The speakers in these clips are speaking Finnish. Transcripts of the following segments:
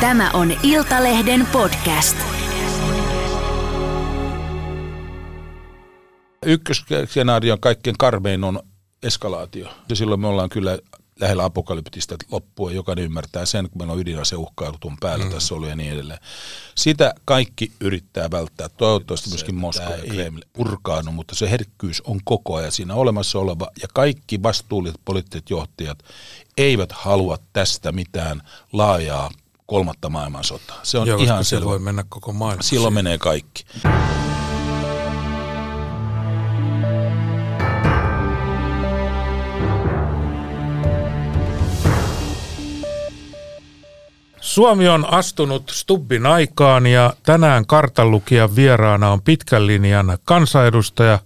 Tämä on Iltalehden podcast. Ykkösskenaario kaikkein karmein on eskalaatio. Ja silloin me ollaan kyllä lähellä apokalyptista loppua. Jokainen ymmärtää sen, kun meillä on ydinaseuhkailut on päällä mm. tässä ollut ja niin edelleen. Sitä kaikki yrittää välttää. Toivottavasti se, myöskin Moskova ja Kreml purkaanut, mutta se herkkyys on koko ajan siinä olemassa oleva. Ja kaikki vastuulliset poliittiset johtajat eivät halua tästä mitään laajaa kolmatta maailmansotaa. Se on Joo, ihan se selvä. voi mennä koko maailma. Silloin menee kaikki. Suomi on astunut Stubbin aikaan ja tänään kartanlukijan vieraana on pitkän linjan kansanedustaja,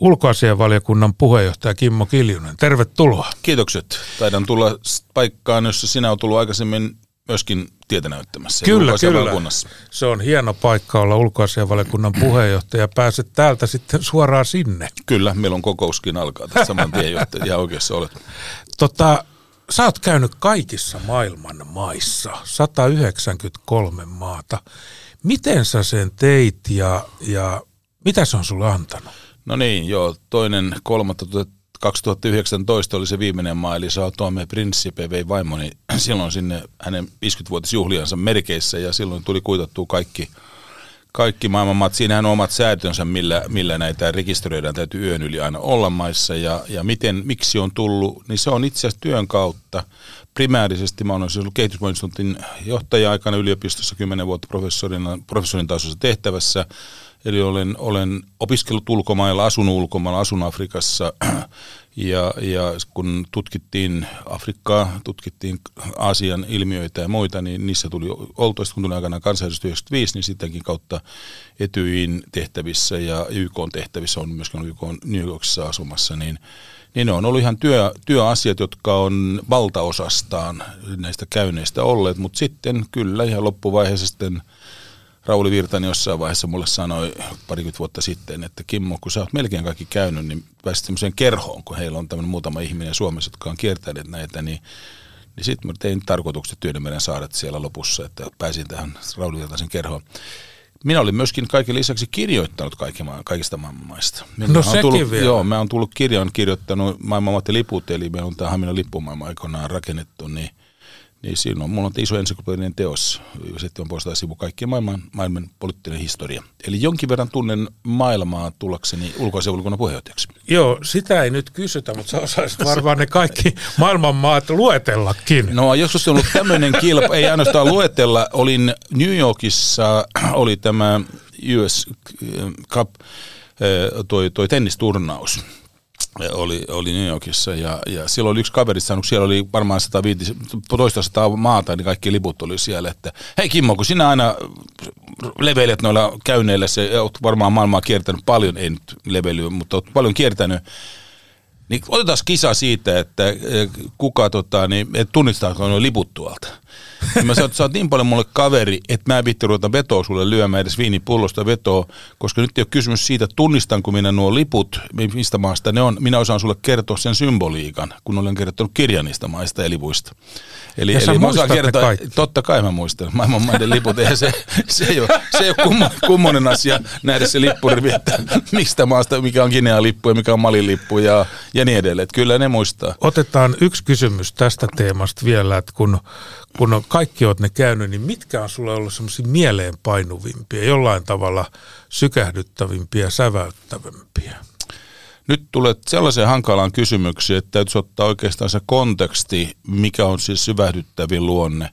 ulkoasianvaliokunnan puheenjohtaja Kimmo Kiljunen. Tervetuloa. Kiitokset. Taidan tulla paikkaan, jossa sinä on tullut aikaisemmin myöskin tietä näyttämässä. Kyllä, kyllä. Se on hieno paikka olla ulkoasianvaliokunnan puheenjohtaja. Pääset täältä sitten suoraan sinne. Kyllä, meillä on kokouskin alkaa tässä saman tien, ja oikeassa olet. Tota, sä oot käynyt kaikissa maailman maissa, 193 maata. Miten sä sen teit ja, ja mitä se on sulle antanut? No niin, joo. Toinen kolmatta 2019 oli se viimeinen maa, eli Sao Tome Principe vei vaimoni silloin sinne hänen 50-vuotisjuhliansa merkeissä ja silloin tuli kuitattua kaikki, kaikki maailman maat. Siinähän on omat säätönsä, millä, millä näitä rekisteröidään, täytyy yön yli aina olla maissa ja, ja miten, miksi on tullut, niin se on itse asiassa työn kautta. Primäärisesti mä olen siis ollut kehitysmonistuntin johtaja-aikana yliopistossa 10 vuotta professorina, professorin tasoisessa tehtävässä, Eli olen, olen opiskellut ulkomailla, asunut ulkomailla, asun Afrikassa. Ja, ja kun tutkittiin Afrikkaa, tutkittiin Aasian ilmiöitä ja muita, niin niissä tuli oltoista, kun tuli aikana kansanedustus 95, niin sittenkin kautta Etyin tehtävissä ja YK tehtävissä on myöskin YK New Yorkissa asumassa, niin niin ne on ollut ihan työ, työasiat, jotka on valtaosastaan näistä käynneistä olleet, mutta sitten kyllä ihan loppuvaiheessa sitten – Rauli Virtani jossain vaiheessa mulle sanoi parikymmentä vuotta sitten, että Kimmo, kun sä oot melkein kaikki käynyt, niin pääsit semmoiseen kerhoon, kun heillä on tämmöinen muutama ihminen Suomessa, jotka on kiertäneet näitä, niin niin sitten mä tein tarkoituksesta Tyynemeren saaret siellä lopussa, että pääsin tähän Rauli Virtasen kerhoon. Minä olin myöskin kaiken lisäksi kirjoittanut kaikki maa, kaikista maailman maista. Minä no sekin tullut, vielä. Joo, mä oon tullut kirjan kirjoittanut maailman liput, eli me on tämä Haminan lippumaailma aikoinaan rakennettu, niin niin siinä on, mulla on iso ensyklopedinen teos, sitten on poistaa sivu kaikki maailman, maailman poliittinen historia. Eli jonkin verran tunnen maailmaa tullakseni ulkoasianvaliokunnan puheenjohtajaksi. Joo, sitä ei nyt kysytä, mutta sä osaisit varmaan ne kaikki maailman maat luetellakin. No joskus on ollut tämmöinen kilpa, ei ainoastaan luetella, olin New Yorkissa, oli tämä US Cup, eh, toi, toi tennisturnaus oli, oli New Yorkissa ja, ja silloin oli yksi kaveri sanonut, siellä oli varmaan 150, toista sataa maata, niin kaikki liput oli siellä, että hei Kimmo, kun sinä aina leveilet noilla käynneillä, se olet varmaan maailmaa kiertänyt paljon, ei nyt leveilyä, mutta olet paljon kiertänyt, niin otetaan kisa siitä, että kuka tota, niin, et tunnistaako nuo liput tuolta. Ja mä sanoin, että sä oot niin paljon mulle kaveri, että mä en vitti ruveta vetoa sulle lyömään edes viinipullosta vetoa, koska nyt ei ole kysymys siitä, tunnistanko minä nuo liput, mistä maasta ne on. Minä osaan sulle kertoa sen symboliikan, kun olen kertonut kirjan niistä maista ja lipuista. Eli, ja eli mä osaan kertoa, kaikki. totta kai mä muistan, maailman maiden liput, eihän se, se ei ole, se ei ole kummonen, kummonen asia nähdä se lippurivi, että mistä maasta, mikä on Guinea lippu ja mikä on Malin lippu ja, ja niin edelleen. Että kyllä ne muistaa. Otetaan yksi kysymys tästä teemasta vielä, että kun, kun on kaikki oot ne käynyt, niin mitkä on sulle ollut semmoisia mieleenpainuvimpia, jollain tavalla sykähdyttävimpiä, säväyttävämpiä? Nyt tulee sellaiseen hankalaan kysymykseen, että täytyisi ottaa oikeastaan se konteksti, mikä on siis syvähdyttävin luonne.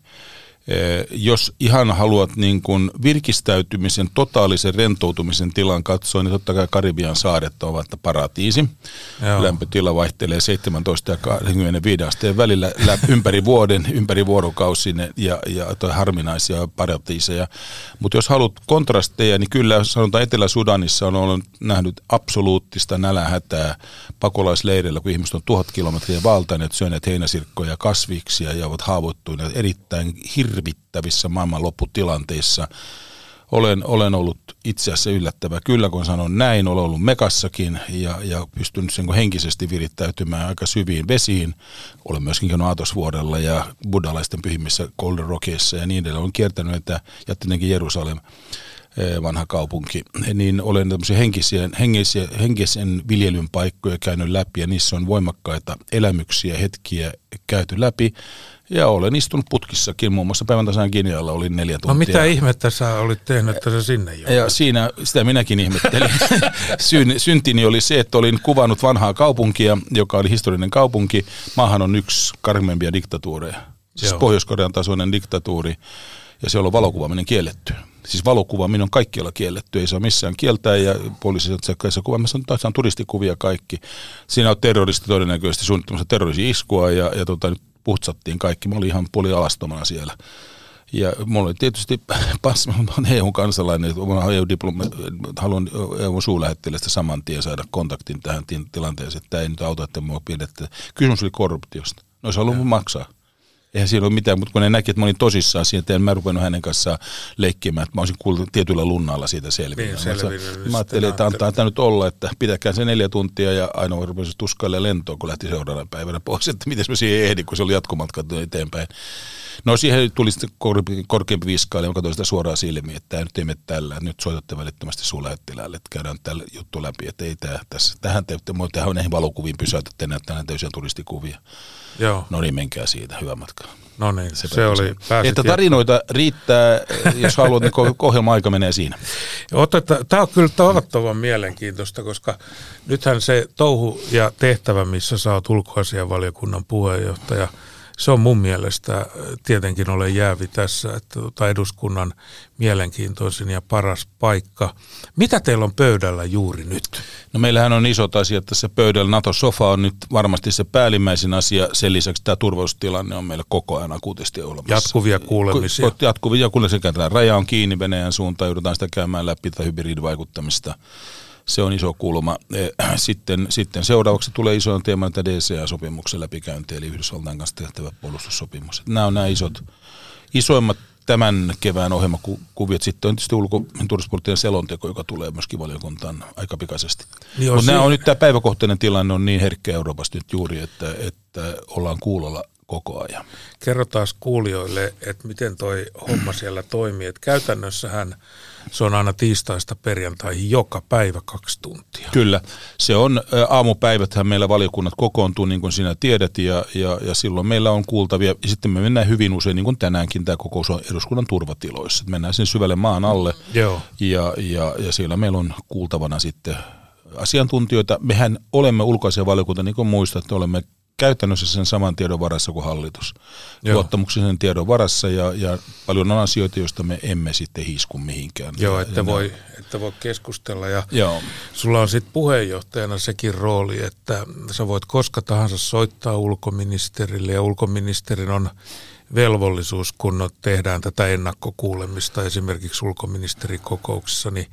Eh, jos ihan haluat niin kuin virkistäytymisen, totaalisen rentoutumisen tilan katsoa, niin totta kai Karibian saaret ovat paratiisi. Joo. Lämpötila vaihtelee 17 ja 25 asteen välillä ympäri vuoden, ympäri vuorokausine ja, ja toi harminaisia paratiiseja. Mutta jos haluat kontrasteja, niin kyllä sanotaan Etelä-Sudanissa on ollut nähnyt absoluuttista nälähätää pakolaisleireillä, kun ihmiset on tuhat kilometriä valtaneet, syöneet heinäsirkkoja, kasviksia ja ovat haavoittuneet erittäin hirveästi hirvittävissä maailmanlopputilanteissa olen, olen ollut itse asiassa yllättävä. Kyllä kun sanon näin, olen ollut mekassakin ja, ja pystynyt sen henkisesti virittäytymään aika syviin vesiin. Olen myöskin käynyt Aatosvuodella ja buddhalaisten pyhimmissä Golden Rockissa ja niin edelleen. Olen kiertänyt, että, ja tietenkin Jerusalem vanha kaupunki, niin olen tämmöisiä henkisiä, henkisiä, henkisen viljelyn paikkoja käynyt läpi ja niissä on voimakkaita elämyksiä, hetkiä käyty läpi. Ja olen istunut putkissakin, muun muassa päivän tasan Kinealla olin neljä tuntia. No mitä ihmettä sä olit tehnyt, että se sinne jo? Ja siinä, sitä minäkin ihmettelin. Syn, syntini oli se, että olin kuvannut vanhaa kaupunkia, joka oli historiallinen kaupunki. Maahan on yksi karmeimpia diktatuureja. Siis Joo. Pohjois-Korean tasoinen diktatuuri. Ja siellä on valokuvaaminen kielletty. Siis valokuvaaminen on kaikkialla kielletty, ei saa missään kieltää ja poliisit tsekkaissa kuvaamassa on, on turistikuvia kaikki. Siinä on terroristi todennäköisesti suunnittelemassa terroristi-iskua ja, ja tota, nyt puhtsattiin kaikki. Mä olin ihan puolialastomana siellä. Ja mulla oli tietysti passi, mä olen EU-kansalainen, mä EU-diploma, haluan EU-suurlähettilästä saman tien saada kontaktin tähän tilanteeseen, että tämä ei nyt auta, että mua pidettä. Kysymys oli korruptiosta. No se halunnut maksaa. Eihän siinä ole mitään, mutta kun ne näki, että mä olin tosissaan siinä, että en mä ruvennut hänen kanssaan leikkimään, että mä olisin kuullut tietyllä lunnalla siitä selviä. Niin, selviä. Mä ajattelin, että antaa tämä nyt olla, että pitäkää se neljä tuntia ja aina rupesi tuskailemaan lentoon, kun lähti seuraavana päivänä pois, että miten mä siihen ehdin, kun se oli jatkomatka eteenpäin. No siihen tuli sitten korkeampi viskaali, joka toi sitä suoraan silmiin, että tämä nyt ei mene tällä, että nyt soitatte välittömästi suurlähettiläälle, että käydään tällä juttu läpi, että ei tämä tässä, tähän te, te, tähän näihin valokuviin pysäytätte näitä täysiä turistikuvia. Joo. No niin, menkää siitä, hyvä matka. No niin, se, se oli. Että tarinoita riittää, jos haluat, niin ohjelma-aika menee siinä. Tämä on kyllä tavattoman mielenkiintoista, koska nythän se touhu ja tehtävä, missä sä oot ulkoasianvaliokunnan puheenjohtaja – se on mun mielestä, tietenkin olen jäävi tässä, että tota eduskunnan mielenkiintoisin ja paras paikka. Mitä teillä on pöydällä juuri nyt? No meillähän on isot asiat tässä pöydällä. NATO-sofa on nyt varmasti se päällimmäisin asia. Sen lisäksi tämä turvallisuustilanne on meillä koko ajan akuutisti olemassa. Jatkuvia kuulemisia. Jatkuvia kuulemisia. Raja on kiinni Venäjän suuntaan. Joudutaan sitä käymään läpi tätä hybridivaikuttamista se on iso kulma. E, sitten, sitten seuraavaksi tulee iso teema että DCA-sopimuksen läpikäynti, eli Yhdysvaltain kanssa tehtävä puolustussopimus. Nämä on nämä isot, isoimmat tämän kevään ohjelmakuviot. Sitten on tietysti ulko- turvallisuuspoliittinen selonteko, joka tulee myöskin valiokuntaan aika pikaisesti. Niin Mutta nämä on nyt tämä päiväkohtainen tilanne on niin herkkä Euroopassa nyt juuri, että, että ollaan kuulolla koko ajan. Kerrotaan kuulijoille, että miten toi homma siellä toimii. Että käytännössähän se on aina tiistaista perjantaihin joka päivä kaksi tuntia. Kyllä. Se on aamupäiväthän meillä valiokunnat kokoontuu, niin kuin sinä tiedät, ja, ja, ja silloin meillä on kuultavia. Ja sitten me mennään hyvin usein, niin kuin tänäänkin tämä kokous on eduskunnan turvatiloissa. Mennään sen syvälle maan alle, Joo. Ja, ja, ja siellä meillä on kuultavana sitten asiantuntijoita. Mehän olemme ulkoisia valiokunta, niin kuin muistat, olemme käytännössä sen saman tiedon varassa kuin hallitus. Joo. Luottamuksellisen tiedon varassa ja, ja paljon on asioita, joista me emme sitten hiisku mihinkään. Joo, että, voi, että voi keskustella ja Joo. sulla on sitten puheenjohtajana sekin rooli, että sä voit koska tahansa soittaa ulkoministerille ja ulkoministerin on velvollisuus, kun tehdään tätä ennakkokuulemista esimerkiksi ulkoministerikokouksessa, niin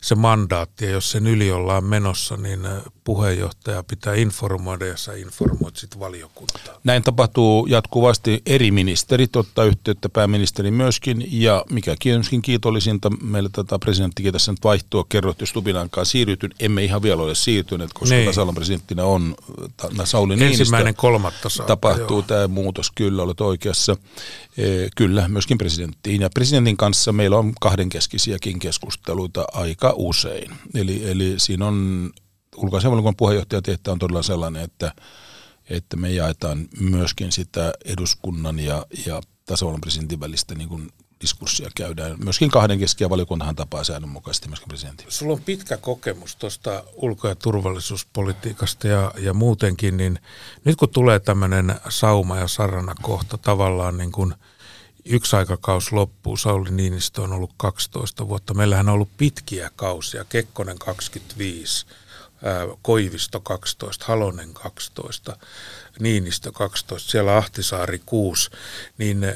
se mandaatti, ja jos sen yli ollaan menossa, niin puheenjohtaja pitää informoida ja sä informoit sitten valiokuntaa. Näin tapahtuu jatkuvasti. Eri ministerit ottaa yhteyttä, pääministeri myöskin, ja mikä myöskin kiitollisinta, meillä tätä presidenttikin tässä nyt vaihtoa kerrot, jos Stubinankaan siirrytyn, emme ihan vielä ole siirtyneet, koska niin. tasavallan presidenttinä on Sauli Niinistö. Ensimmäinen kolmatta saakka, Tapahtuu joo. tämä muutos, kyllä olet oikeassa. E, kyllä, myöskin presidenttiin. Ja presidentin kanssa meillä on kahdenkeskisiäkin keskusteluita aika usein. Eli, eli siinä on ulkoasianvaliokunnan puheenjohtaja tehtävä on todella sellainen, että, että me jaetaan myöskin sitä eduskunnan ja, ja tasavallan presidentin välistä niin kuin diskurssia käydään. Myöskin kahden keskeä valiokuntahan tapaa säännönmukaisesti myöskin presidentin. Sulla on pitkä kokemus tuosta ulko- ja turvallisuuspolitiikasta ja, ja muutenkin, niin nyt kun tulee tämmöinen sauma ja sarana kohta tavallaan niin kuin yksi aikakaus loppuu, Sauli Niinistö on ollut 12 vuotta. Meillähän on ollut pitkiä kausia, Kekkonen 25, Koivisto 12, Halonen 12, Niinistö 12, siellä Ahtisaari 6, niin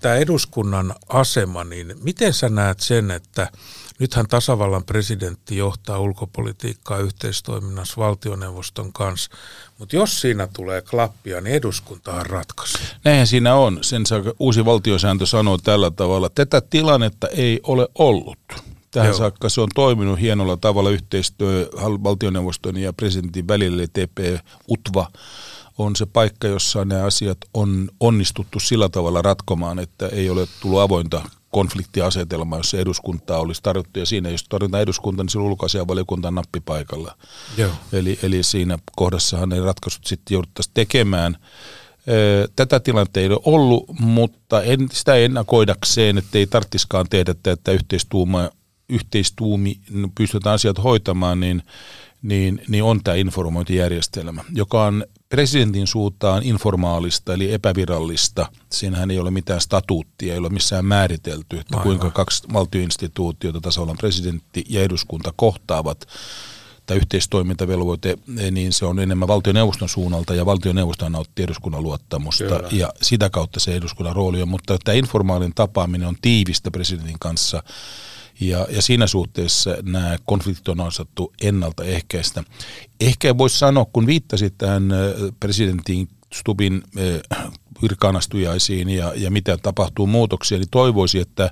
tämä eduskunnan asema, niin miten sä näet sen, että nythän tasavallan presidentti johtaa ulkopolitiikkaa yhteistoiminnassa valtioneuvoston kanssa, mutta jos siinä tulee klappia, niin eduskuntahan ratkaisee. Näinhän siinä on. Sen uusi valtiosääntö sanoo tällä tavalla, että tätä tilannetta ei ole ollut. Tähän Joo. saakka se on toiminut hienolla tavalla yhteistyö valtioneuvoston ja presidentin välillä, TP UTVA on se paikka, jossa nämä asiat on onnistuttu sillä tavalla ratkomaan, että ei ole tullut avointa konfliktiasetelma, jossa eduskuntaa olisi tarjottu. Ja siinä, jos tarvitaan eduskunta, niin ulkoasianvaliokunta on nappipaikalla. Joo. Eli, eli siinä kohdassahan ne ratkaisut sitten jouduttaisiin tekemään. Tätä tilannetta ei ole ollut, mutta en, sitä ennakoidakseen, että ei tarttiskaan tehdä tätä yhteistuuma, yhteistuumi, pystytään asiat hoitamaan, niin, niin, niin on tämä informointijärjestelmä, joka on presidentin suuntaan informaalista eli epävirallista. Siinähän ei ole mitään statuuttia, ei ole missään määritelty, että Aivan. kuinka kaksi valtioinstituutiota, tasavallan presidentti ja eduskunta kohtaavat tämä yhteistoimintavelvoite, niin se on enemmän valtioneuvoston suunnalta ja valtioneuvosto nauttii eduskunnan luottamusta Kyllä. ja sitä kautta se eduskunnan rooli on, mutta tämä informaalinen tapaaminen on tiivistä presidentin kanssa ja, ja siinä suhteessa nämä konfliktit on osattu ennaltaehkäistä. Ehkä voisi sanoa, kun viittasit tähän presidentin Stubin virkanastujaisiin ja, ja mitä tapahtuu muutoksia, niin toivoisi, että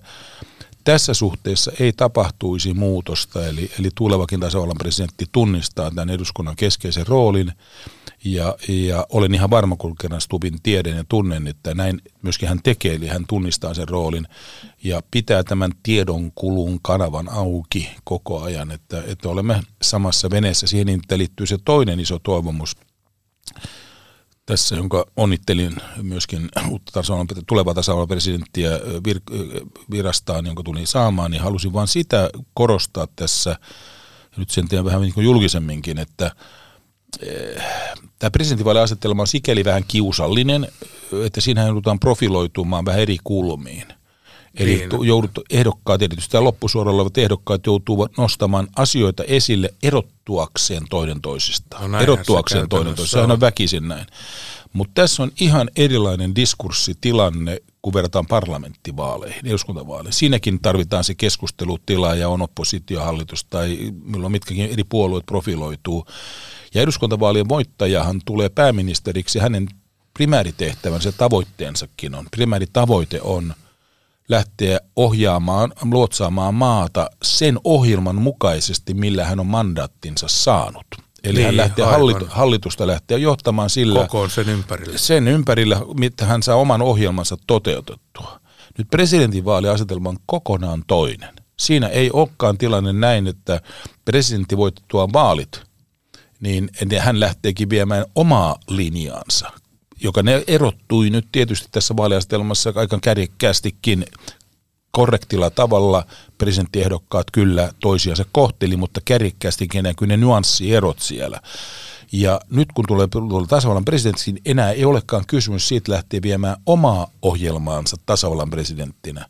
tässä suhteessa ei tapahtuisi muutosta, eli, eli tulevakin tasavallan presidentti tunnistaa tämän eduskunnan keskeisen roolin, ja, ja olen ihan varma, kun kerran Stubin tiedän ja tunnen, että näin myöskin hän tekee, eli hän tunnistaa sen roolin ja pitää tämän tiedon kulun kanavan auki koko ajan, että, että olemme samassa veneessä. Siihen liittyy se toinen iso toivomus, tässä, jonka onnittelin myöskin uutta tasavallan, tulevaa tasavallan presidenttiä vir, virastaan, jonka tuli saamaan, niin halusin vain sitä korostaa tässä, nyt sen teen vähän niin julkisemminkin, että eh, tämä presidentinvaaliasetelma on sikäli vähän kiusallinen, että siinähän joudutaan profiloitumaan vähän eri kulmiin. Eli niin. joudut, ehdokkaat, erityisesti tämä loppusuoralla olevat ehdokkaat joutuvat nostamaan asioita esille erottuakseen toinen toisistaan. No erottuakseen toinen toisistaan. Sehän on väkisin näin. Mutta tässä on ihan erilainen diskurssitilanne, kun verrataan parlamenttivaaleihin, eduskuntavaaleihin. Siinäkin tarvitaan se keskustelutila ja on oppositiohallitus tai milloin mitkäkin eri puolueet profiloituu. Ja eduskuntavaalien voittajahan tulee pääministeriksi, hänen primääritehtävänsä tavoitteensakin on. Primääritavoite on – lähteä ohjaamaan, luotsaamaan maata sen ohjelman mukaisesti, millä hän on mandaattinsa saanut. Eli niin, hän lähtee hallitu, hallitusta lähteä johtamaan sillä Koko sen ympärillä. Sen ympärillä, mitä hän saa oman ohjelmansa toteutettua. Nyt presidentinvaaliasetelma on kokonaan toinen. Siinä ei olekaan tilanne näin, että presidentti voitettua vaalit, niin hän lähteekin viemään omaa linjaansa joka ne erottui nyt tietysti tässä vaaliastelmassa aika kärjekkäästikin korrektilla tavalla presidenttiehdokkaat kyllä toisiansa kohteli, mutta kärjekkäästikin näkyy ne nyanssierot siellä. Ja nyt kun tulee, tasavallan presidentti, niin enää ei olekaan kysymys siitä lähteä viemään omaa ohjelmaansa tasavallan presidenttinä,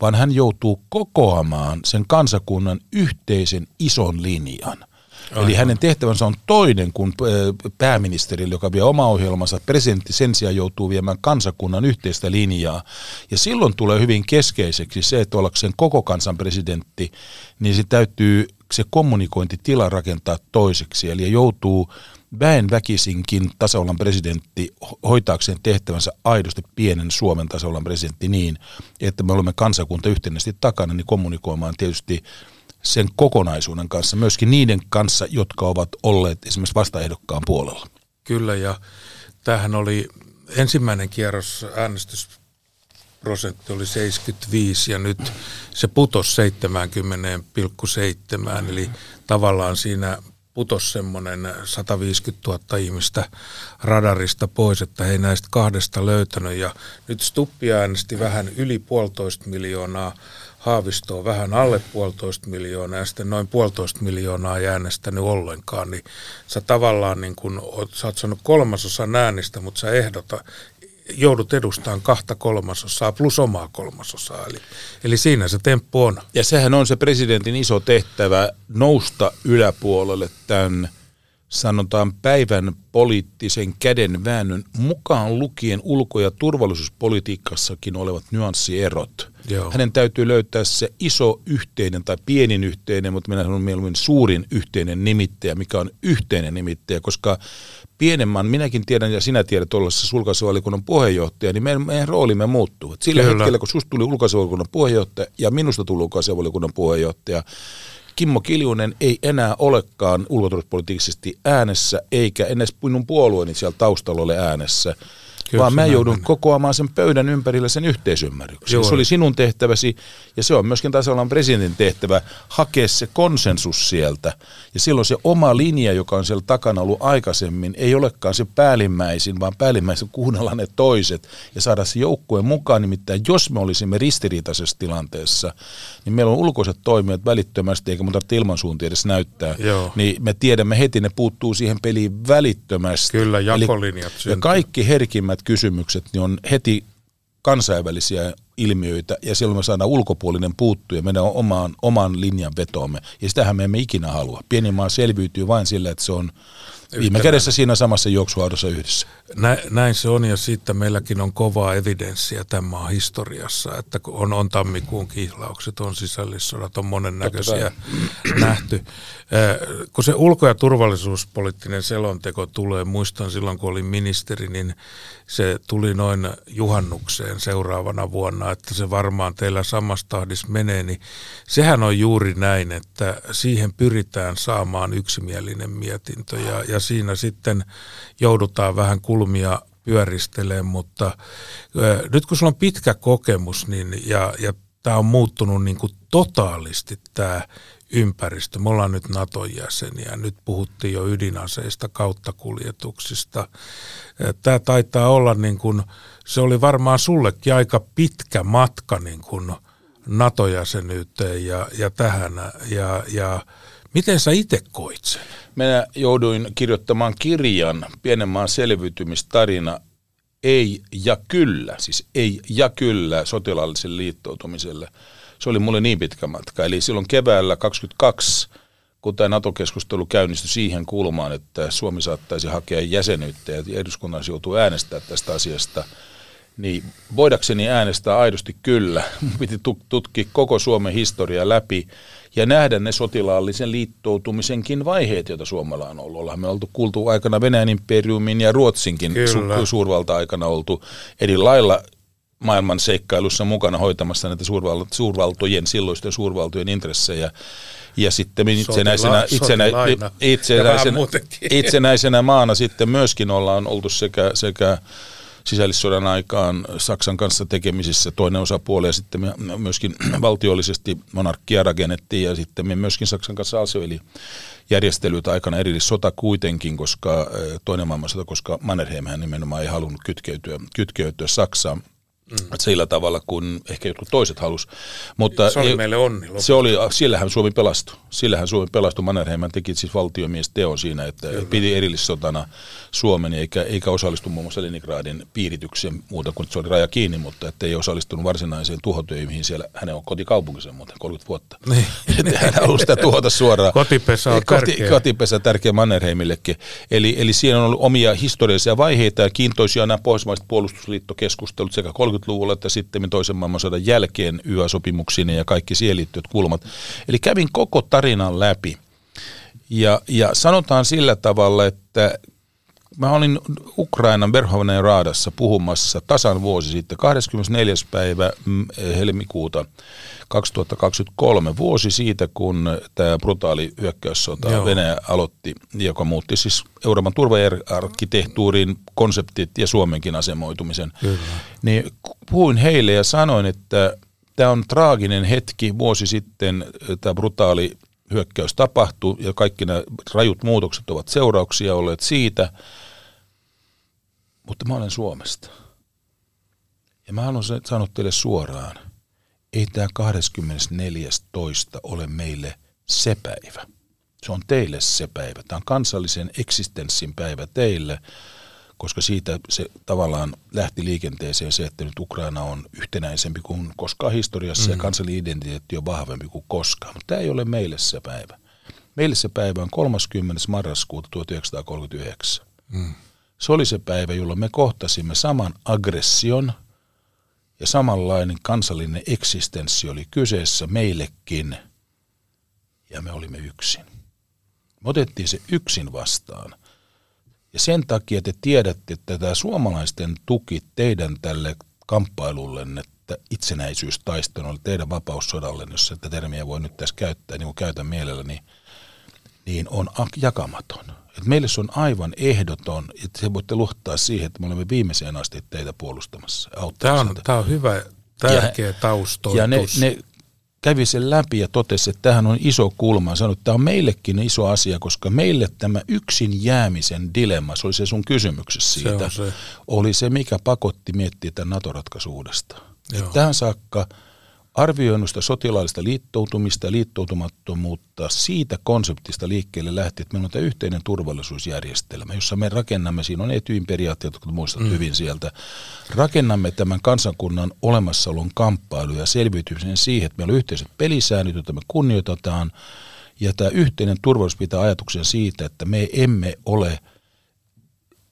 vaan hän joutuu kokoamaan sen kansakunnan yhteisen ison linjan. Aivan. Eli hänen tehtävänsä on toinen kuin pääministerille, joka vie oma ohjelmansa. Presidentti sen sijaan joutuu viemään kansakunnan yhteistä linjaa. Ja silloin tulee hyvin keskeiseksi se, että ollakseen koko kansan presidentti, niin se täytyy se kommunikointitila rakentaa toiseksi. Eli joutuu väen väkisinkin tasavallan presidentti hoitaakseen tehtävänsä aidosti pienen Suomen tasavallan presidentti niin, että me olemme kansakunta yhtenäisesti takana, niin kommunikoimaan tietysti sen kokonaisuuden kanssa, myöskin niiden kanssa, jotka ovat olleet esimerkiksi vastaehdokkaan puolella. Kyllä, ja tämähän oli ensimmäinen kierros äänestysprosentti oli 75 ja nyt se putosi 70,7, eli tavallaan siinä putosi semmoinen 150 000 ihmistä radarista pois, että he ei näistä kahdesta löytänyt. Ja nyt Stuppi äänesti vähän yli puolitoista miljoonaa Haavisto on vähän alle puolitoista miljoonaa ja sitten noin puolitoista miljoonaa ei äänestänyt ollenkaan, niin sä tavallaan niin kun, sä oot saanut kolmasosan äänistä, mutta sä ehdota, joudut edustamaan kahta kolmasosaa plus omaa kolmasosaa. Eli, eli siinä se temppu on. Ja sehän on se presidentin iso tehtävä nousta yläpuolelle tämän sanotaan päivän poliittisen käden väännön mukaan lukien ulko- ja turvallisuuspolitiikassakin olevat nyanssierot. Joo. Hänen täytyy löytää se iso yhteinen tai pienin yhteinen, mutta minä sanon mieluummin suurin yhteinen nimittäjä, mikä on yhteinen nimittäjä, koska pienemmän, minäkin tiedän ja sinä tiedät ollessa sulkaisevalikunnan puheenjohtaja, niin meidän, meidän roolimme muuttuu. Sillä Kyllä. hetkellä, kun susta tuli ulkoasianvaliokunnan puheenjohtaja ja minusta tuli ulkoasianvaliokunnan puheenjohtaja, Kimmo Kiljunen ei enää olekaan ulkoturvallisuuspoliittisesti äänessä, eikä edes minun puolueeni siellä taustalla ole äänessä. Kyllä, vaan mä joudun mennä. kokoamaan sen pöydän ympärillä sen yhteisymmärryksen. Joo. Se oli sinun tehtäväsi ja se on myöskin tasavallan presidentin tehtävä hakea se konsensus sieltä. Ja silloin se oma linja, joka on siellä takana ollut aikaisemmin, ei olekaan se päällimmäisin, vaan päällimmäisin kuunnella ne toiset ja saada se joukkueen mukaan. Nimittäin jos me olisimme ristiriitaisessa tilanteessa, niin meillä on ulkoiset toimijat välittömästi, eikä mun tarvitse ilmansuuntia edes näyttää, Joo. niin me tiedämme heti, ne puuttuu siihen peliin välittömästi. Kyllä, jakolinjat Eli, Ja kaikki herkimmät kysymykset niin on heti kansainvälisiä ilmiöitä ja silloin me saadaan ulkopuolinen puuttu ja meidän omaan, oman linjan vetoomme. Ja sitähän me emme ikinä halua. Pieni maa selviytyy vain sillä, että se on Viime kädessä siinä samassa juoksuhaudossa yhdessä. Nä, näin se on ja siitä meilläkin on kovaa evidenssiä tämän maan historiassa, että on, on tammikuun kihlaukset, on sisällissodat, on monennäköisiä nähty. Äh, kun se ulko- ja turvallisuuspoliittinen selonteko tulee, muistan silloin kun olin ministeri, niin se tuli noin juhannukseen seuraavana vuonna, että se varmaan teillä samassa tahdissa menee, niin sehän on juuri näin, että siihen pyritään saamaan yksimielinen mietintö ja, ja siinä sitten joudutaan vähän kulmia pyöristelemään, mutta nyt kun sulla on pitkä kokemus niin, ja, ja tämä on muuttunut niin kuin totaalisti tämä ympäristö. Me ollaan nyt NATO-jäseniä, nyt puhuttiin jo ydinaseista, kauttakuljetuksista. Tämä taitaa olla niin kuin, se oli varmaan sullekin aika pitkä matka niin kuin NATO-jäsenyyteen ja, ja tähän. Ja, ja miten sä itse koit sen? Minä jouduin kirjoittamaan kirjan, pienen maan selviytymistarina, ei ja kyllä, siis ei ja kyllä sotilaalliselle liittoutumiselle. Se oli mulle niin pitkä matka. Eli silloin keväällä 22, kun tämä NATO-keskustelu käynnistyi siihen kulmaan, että Suomi saattaisi hakea jäsenyyttä ja eduskunnan joutuu äänestää tästä asiasta, niin voidakseni äänestää aidosti kyllä, piti tutkia koko Suomen historia läpi ja nähdä ne sotilaallisen liittoutumisenkin vaiheet, joita Suomella on ollut. Ollaan me oltu kuultu aikana Venäjän imperiumin ja Ruotsinkin su- suurvalta-aikana oltu eri lailla maailman seikkailussa mukana hoitamassa näitä suurval- suurvaltojen, silloisten suurvaltojen intressejä. Ja sitten itsenäisenä, itsenä, itsenäisenä, itsenäisenä maana sitten myöskin ollaan oltu sekä, sekä sisällissodan aikaan Saksan kanssa tekemisissä toinen osapuoli ja sitten myöskin valtiollisesti monarkkia rakennettiin ja sitten me myöskin Saksan kanssa asioili järjestelyitä aikana erillissota kuitenkin, koska toinen maailmansota, koska Mannerheim nimenomaan ei halunnut kytkeytyä, kytkeytyä Saksaan. Mm. Sillä tavalla, kun ehkä jotkut toiset halus. Mutta se oli meille onni. Se oli, sillähän Suomi pelastui. Sillähän Suomi pelastui. Mannerheim teki siis valtiomies teo siinä, että Kyllä. piti erillissotana Suomen, eikä, eikä osallistu muun muassa Leningradin piiritykseen muuta kuin se oli raja kiinni, mutta että ei osallistunut varsinaiseen tuhotöihin siellä. Hänen on kotikaupunkinsa muuten 30 vuotta. Niin. hän halusi sitä tuhota suoraan. Kotipesä on Koti, tärkeä. Kotipesä tärkeä Mannerheimillekin. Eli, eli siinä on ollut omia historiallisia vaiheita ja kiintoisia nämä pohjoismaiset puolustusliittokeskustelut sekä 30-luvulla että sitten toisen maailmansodan jälkeen YA-sopimuksiin ja kaikki siihen liittyvät kulmat. Eli kävin koko tarinan läpi. Ja, ja sanotaan sillä tavalla, että Mä olin Ukrainan Verhovnen Raadassa puhumassa tasan vuosi sitten, 24. päivä mm, helmikuuta 2023, vuosi siitä, kun tämä brutaali hyökkäyssota Joo. Venäjä aloitti, joka muutti siis Euroopan turvaarkkitehtuurin konseptit ja Suomenkin asemoitumisen. Kyllä. Niin puhuin heille ja sanoin, että tämä on traaginen hetki. Vuosi sitten tämä brutaali hyökkäys tapahtui ja kaikki nämä rajut muutokset ovat seurauksia olleet siitä – mutta mä olen Suomesta. Ja mä haluan sanoa teille suoraan, ei tämä 24.2. ole meille se päivä. Se on teille se päivä. Tämä on kansallisen eksistenssin päivä teille, koska siitä se tavallaan lähti liikenteeseen se, että nyt Ukraina on yhtenäisempi kuin koskaan historiassa mm. ja kansallinen identiteetti on vahvempi kuin koskaan. Mutta tämä ei ole meille se päivä. Meille se päivä on 30. marraskuuta 1939. Mm. Se oli se päivä, jolloin me kohtasimme saman aggression ja samanlainen kansallinen eksistenssi oli kyseessä meillekin ja me olimme yksin. Me otettiin se yksin vastaan. Ja sen takia te tiedätte, että tämä suomalaisten tuki teidän tälle kamppailulle, että itsenäisyystaistelu teidän vapaussodalle, jos tätä termiä voi nyt tässä käyttää, niin kuin käytän mielelläni, niin on jakamaton. Et meille se on aivan ehdoton, että te voitte luottaa siihen, että me olemme viimeiseen asti teitä puolustamassa. Tämä on, tämä on hyvä, tärkeä taustoitus. Ja ne, ne kävi sen läpi ja totesi, että tähän on iso kulma. Sanoi, että tämä on meillekin iso asia, koska meille tämä yksin jäämisen dilemma, se oli se sun kysymyksessä siitä, se, se. oli se, mikä pakotti miettiä tämän NATO-ratkaisuudesta. Tähän saakka – arvioinnusta sotilaallista liittoutumista ja liittoutumattomuutta siitä konseptista liikkeelle lähti, että meillä on tämä yhteinen turvallisuusjärjestelmä, jossa me rakennamme, siinä on etyin periaatteet, jotka muistat mm. hyvin sieltä, rakennamme tämän kansakunnan olemassaolon kamppailu ja selviytymisen siihen, että meillä on yhteiset pelisäännöt, joita me kunnioitetaan, ja tämä yhteinen turvallisuus pitää ajatuksen siitä, että me emme ole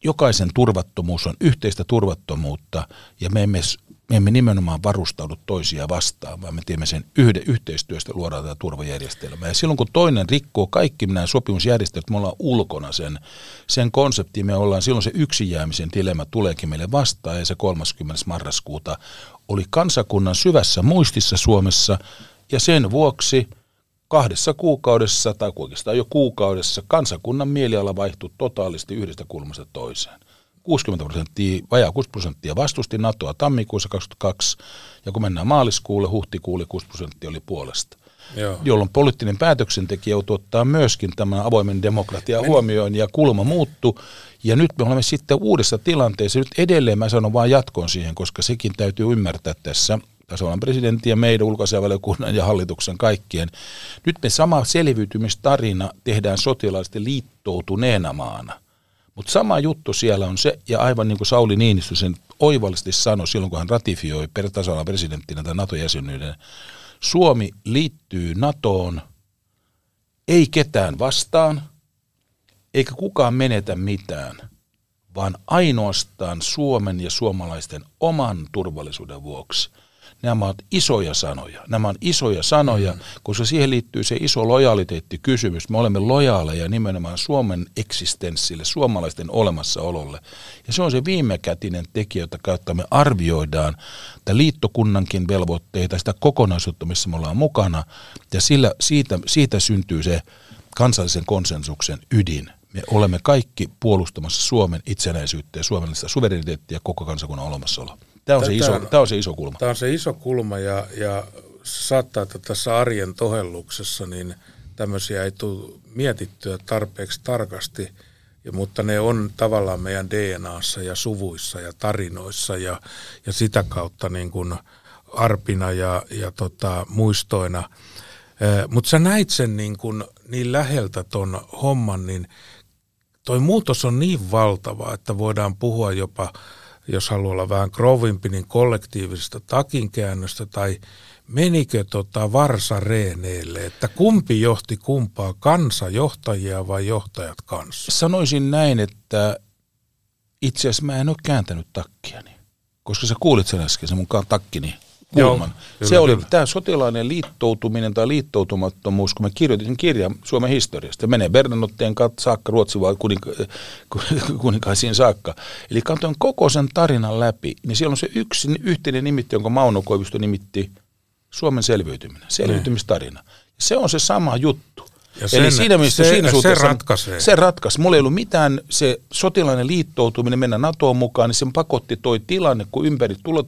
jokaisen turvattomuus on yhteistä turvattomuutta ja me emme me emme nimenomaan varustaudu toisia vastaan, vaan me teemme sen yhden yhteistyöstä, luodaan tätä turvajärjestelmää. Ja silloin kun toinen rikkoo kaikki nämä sopimusjärjestelmät, me ollaan ulkona sen, sen konseptiin, me ollaan silloin se yksin jäämisen dilemma tuleekin meille vastaan, ja se 30. marraskuuta oli kansakunnan syvässä muistissa Suomessa, ja sen vuoksi kahdessa kuukaudessa, tai oikeastaan jo kuukaudessa, kansakunnan mieliala vaihtui totaalisesti yhdestä kulmasta toiseen. 60 prosenttia, vajaa 6 prosenttia vastusti NATOa tammikuussa 2022, ja kun mennään maaliskuulle, huhtikuulle 6 prosenttia oli puolesta. Joo. jolloin poliittinen päätöksentekijä joutui ottaa myöskin tämän avoimen demokratian huomioon ja kulma muuttu. Ja nyt me olemme sitten uudessa tilanteessa. Nyt edelleen mä sanon vain jatkon siihen, koska sekin täytyy ymmärtää tässä tasavallan presidentin ja meidän ulkoasiavaliokunnan ja hallituksen kaikkien. Nyt me sama selviytymistarina tehdään sotilaallisesti liittoutuneena maana – mutta sama juttu siellä on se, ja aivan niin kuin Sauli Niinistö sen oivallisesti sanoi silloin, kun hän ratifioi per tasavallan presidenttinä tämän NATO-jäsenyyden, Suomi liittyy NATOon ei ketään vastaan, eikä kukaan menetä mitään, vaan ainoastaan Suomen ja suomalaisten oman turvallisuuden vuoksi – Nämä ovat isoja sanoja. Nämä on isoja sanoja, mm. koska siihen liittyy se iso lojaliteettikysymys. Me olemme lojaaleja nimenomaan Suomen eksistenssille, suomalaisten olemassaololle. Ja se on se viimekätinen tekijä, jota kautta me arvioidaan että liittokunnankin velvoitteita, sitä kokonaisuutta, missä me ollaan mukana. Ja sillä, siitä, siitä syntyy se kansallisen konsensuksen ydin. Me olemme kaikki puolustamassa Suomen itsenäisyyttä ja suomalaista suvereniteettia koko kansakunnan olemassaoloa. Tämä on, se iso, tämä on se iso kulma. Tämä on se iso kulma ja, ja saattaa, että tässä arjen tohelluksessa niin tämmöisiä ei tule mietittyä tarpeeksi tarkasti, mutta ne on tavallaan meidän DNAssa ja suvuissa ja tarinoissa ja, ja sitä kautta niin kuin arpina ja, ja tota, muistoina. Mutta sä näit sen niin, kuin niin läheltä ton homman, niin toi muutos on niin valtava, että voidaan puhua jopa – jos haluaa olla vähän krovimpi, niin kollektiivisesta takinkäännöstä tai menikö tota varsa reeneelle, että kumpi johti kumpaa, kansa johtajia vai johtajat kanssa? Sanoisin näin, että itse asiassa mä en ole kääntänyt takkiani, koska sä kuulit sen äsken, se mun takkini kulman. Joo, se oli kyllä. tämä sotilainen liittoutuminen tai liittoutumattomuus, kun mä kirjoitin kirjan Suomen historiasta. Se menee Bernadotteen saakka, Ruotsin vai kuninka- kuninkaisiin saakka. Eli katsoin koko sen tarinan läpi, niin siellä on se yksi yhteinen nimitti, jonka Mauno Koivisto nimitti Suomen selviytyminen, selviytymistarina. Se on se sama juttu. Ja sen, Eli siinä mielessä se, siinä se ratkaisee. Se ratkaisi. Mulla ei ollut mitään se sotilainen liittoutuminen mennä NATOon mukaan, niin sen pakotti toi tilanne, kun ympäri, tulo,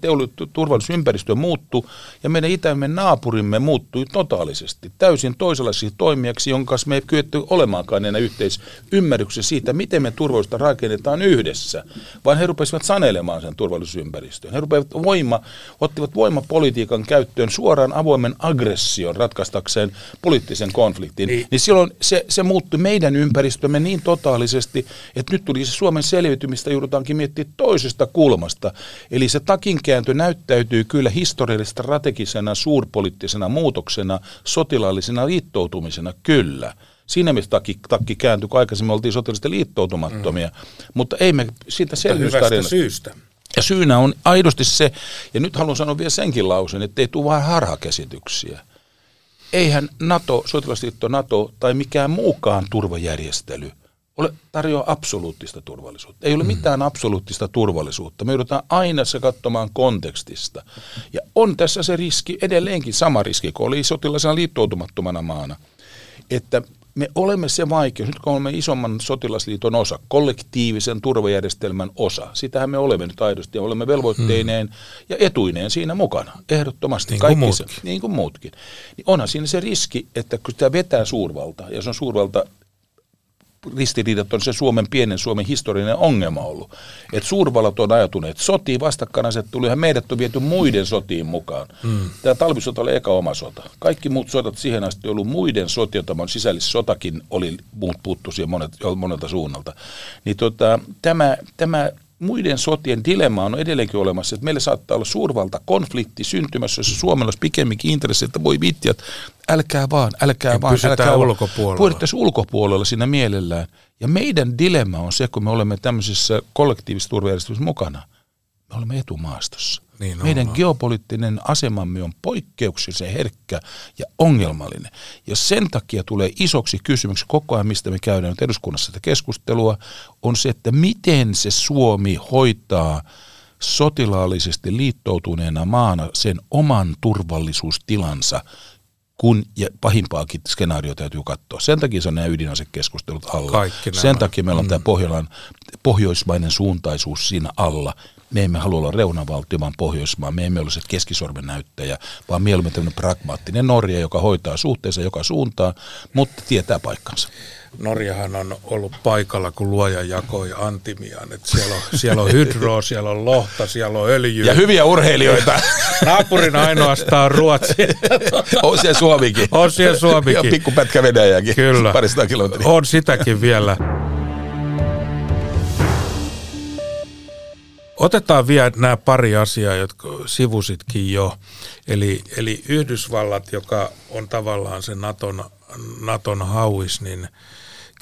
turvallisuusympäristö muuttui ja meidän itämme naapurimme muuttui totaalisesti. Täysin toisenlaisiksi toimijaksi, jonka kanssa me ei kyetty olemaankaan enää yhteisymmärryksessä siitä, miten me turvallisuutta rakennetaan yhdessä, vaan he rupesivat sanelemaan sen turvallisuusympäristön. He rupesivat voima, ottivat voimapolitiikan käyttöön suoraan avoimen aggression ratkaistakseen poliittisen konfliktin. Niin, niin silloin se, se muuttui meidän ympäristömme niin totaalisesti, että nyt tuli se Suomen selviytymistä joudutaankin miettiä toisesta kulmasta. Eli se takinkääntö näyttäytyy kyllä historiallisesta strategisena, suurpoliittisena muutoksena, sotilaallisena liittoutumisena, kyllä. Siinä mielessä takki, takki kääntyi, kun aikaisemmin oltiin sotilaisesti liittoutumattomia, mm. mutta ei me siitä selvyystarina. syystä. Ja syynä on aidosti se, ja nyt haluan sanoa vielä senkin lausen, että ei tule vain harhakäsityksiä. Eihän NATO, sotilasliitto NATO tai mikään muukaan turvajärjestely ole, tarjoaa absoluuttista turvallisuutta. Ei ole mm. mitään absoluuttista turvallisuutta. Me joudutaan aina se katsomaan kontekstista. Ja on tässä se riski, edelleenkin sama riski kuin oli sotilaisena liittoutumattomana maana, että me olemme se vaikeus, nyt kun olemme isomman sotilasliiton osa, kollektiivisen turvajärjestelmän osa, sitähän me olemme nyt aidosti ja olemme velvoitteineen hmm. ja etuineen siinä mukana, ehdottomasti. Niin kuin Kaikki muutkin. Se, niin kuin muutkin. Niin onhan siinä se riski, että kun sitä vetää suurvalta, ja se on suurvalta ristiriidat on se Suomen pienen Suomen historiallinen ongelma ollut. Että suurvallat on ajatuneet sotiin, vastakkainasettelu ja meidät on viety muiden sotiin mukaan. Hmm. Tämä talvisota oli eka oma sota. Kaikki muut sodat siihen asti ollut muiden sotia, tämä sisällissotakin oli, muut puuttu siihen monet, monelta suunnalta. Niin tota, tämä, tämä muiden sotien dilemma on edelleenkin olemassa, että meillä saattaa olla suurvalta konflikti syntymässä, jossa Suomella olisi pikemminkin intressi, että voi vitjat, älkää vaan, älkää ja vaan, älkää ulkopuolella. Ulkopuolella siinä mielellään. Ja meidän dilemma on se, kun me olemme tämmöisessä kollektiivisessa turvajärjestelmässä mukana, me olemme etumaastossa. Niin Meidän on. geopoliittinen asemamme on poikkeuksellisen herkkä ja ongelmallinen. Ja sen takia tulee isoksi kysymyksi koko ajan, mistä me käydään nyt eduskunnassa tätä keskustelua, on se, että miten se Suomi hoitaa sotilaallisesti liittoutuneena maana sen oman turvallisuustilansa, kun ja pahimpaakin skenaario täytyy katsoa. Sen takia se on nämä ydinasekeskustelut alla. Kaikki Sen takia meillä on mm. tämä Pohjolan, pohjoismainen suuntaisuus siinä alla me emme halua olla reunavaltio, vaan Pohjoismaa. Me emme ole se keskisormen näyttäjä, vaan mieluummin tämmöinen pragmaattinen Norja, joka hoitaa suhteessa joka suuntaan, mutta tietää paikkansa. Norjahan on ollut paikalla, kun luoja jakoi antimiaan. Että siellä, on, siellä on hydroa, siellä on lohta, siellä on öljyä. Ja hyviä urheilijoita. Naapurin ainoastaan Ruotsi. on siellä Suomikin. On siellä Suomikin. Ja pikkupätkä Venäjäkin. Kyllä. Parista kilometriä. On sitäkin vielä. Otetaan vielä nämä pari asiaa, jotka sivusitkin jo. Eli, eli Yhdysvallat, joka on tavallaan se Naton, Naton hauis, niin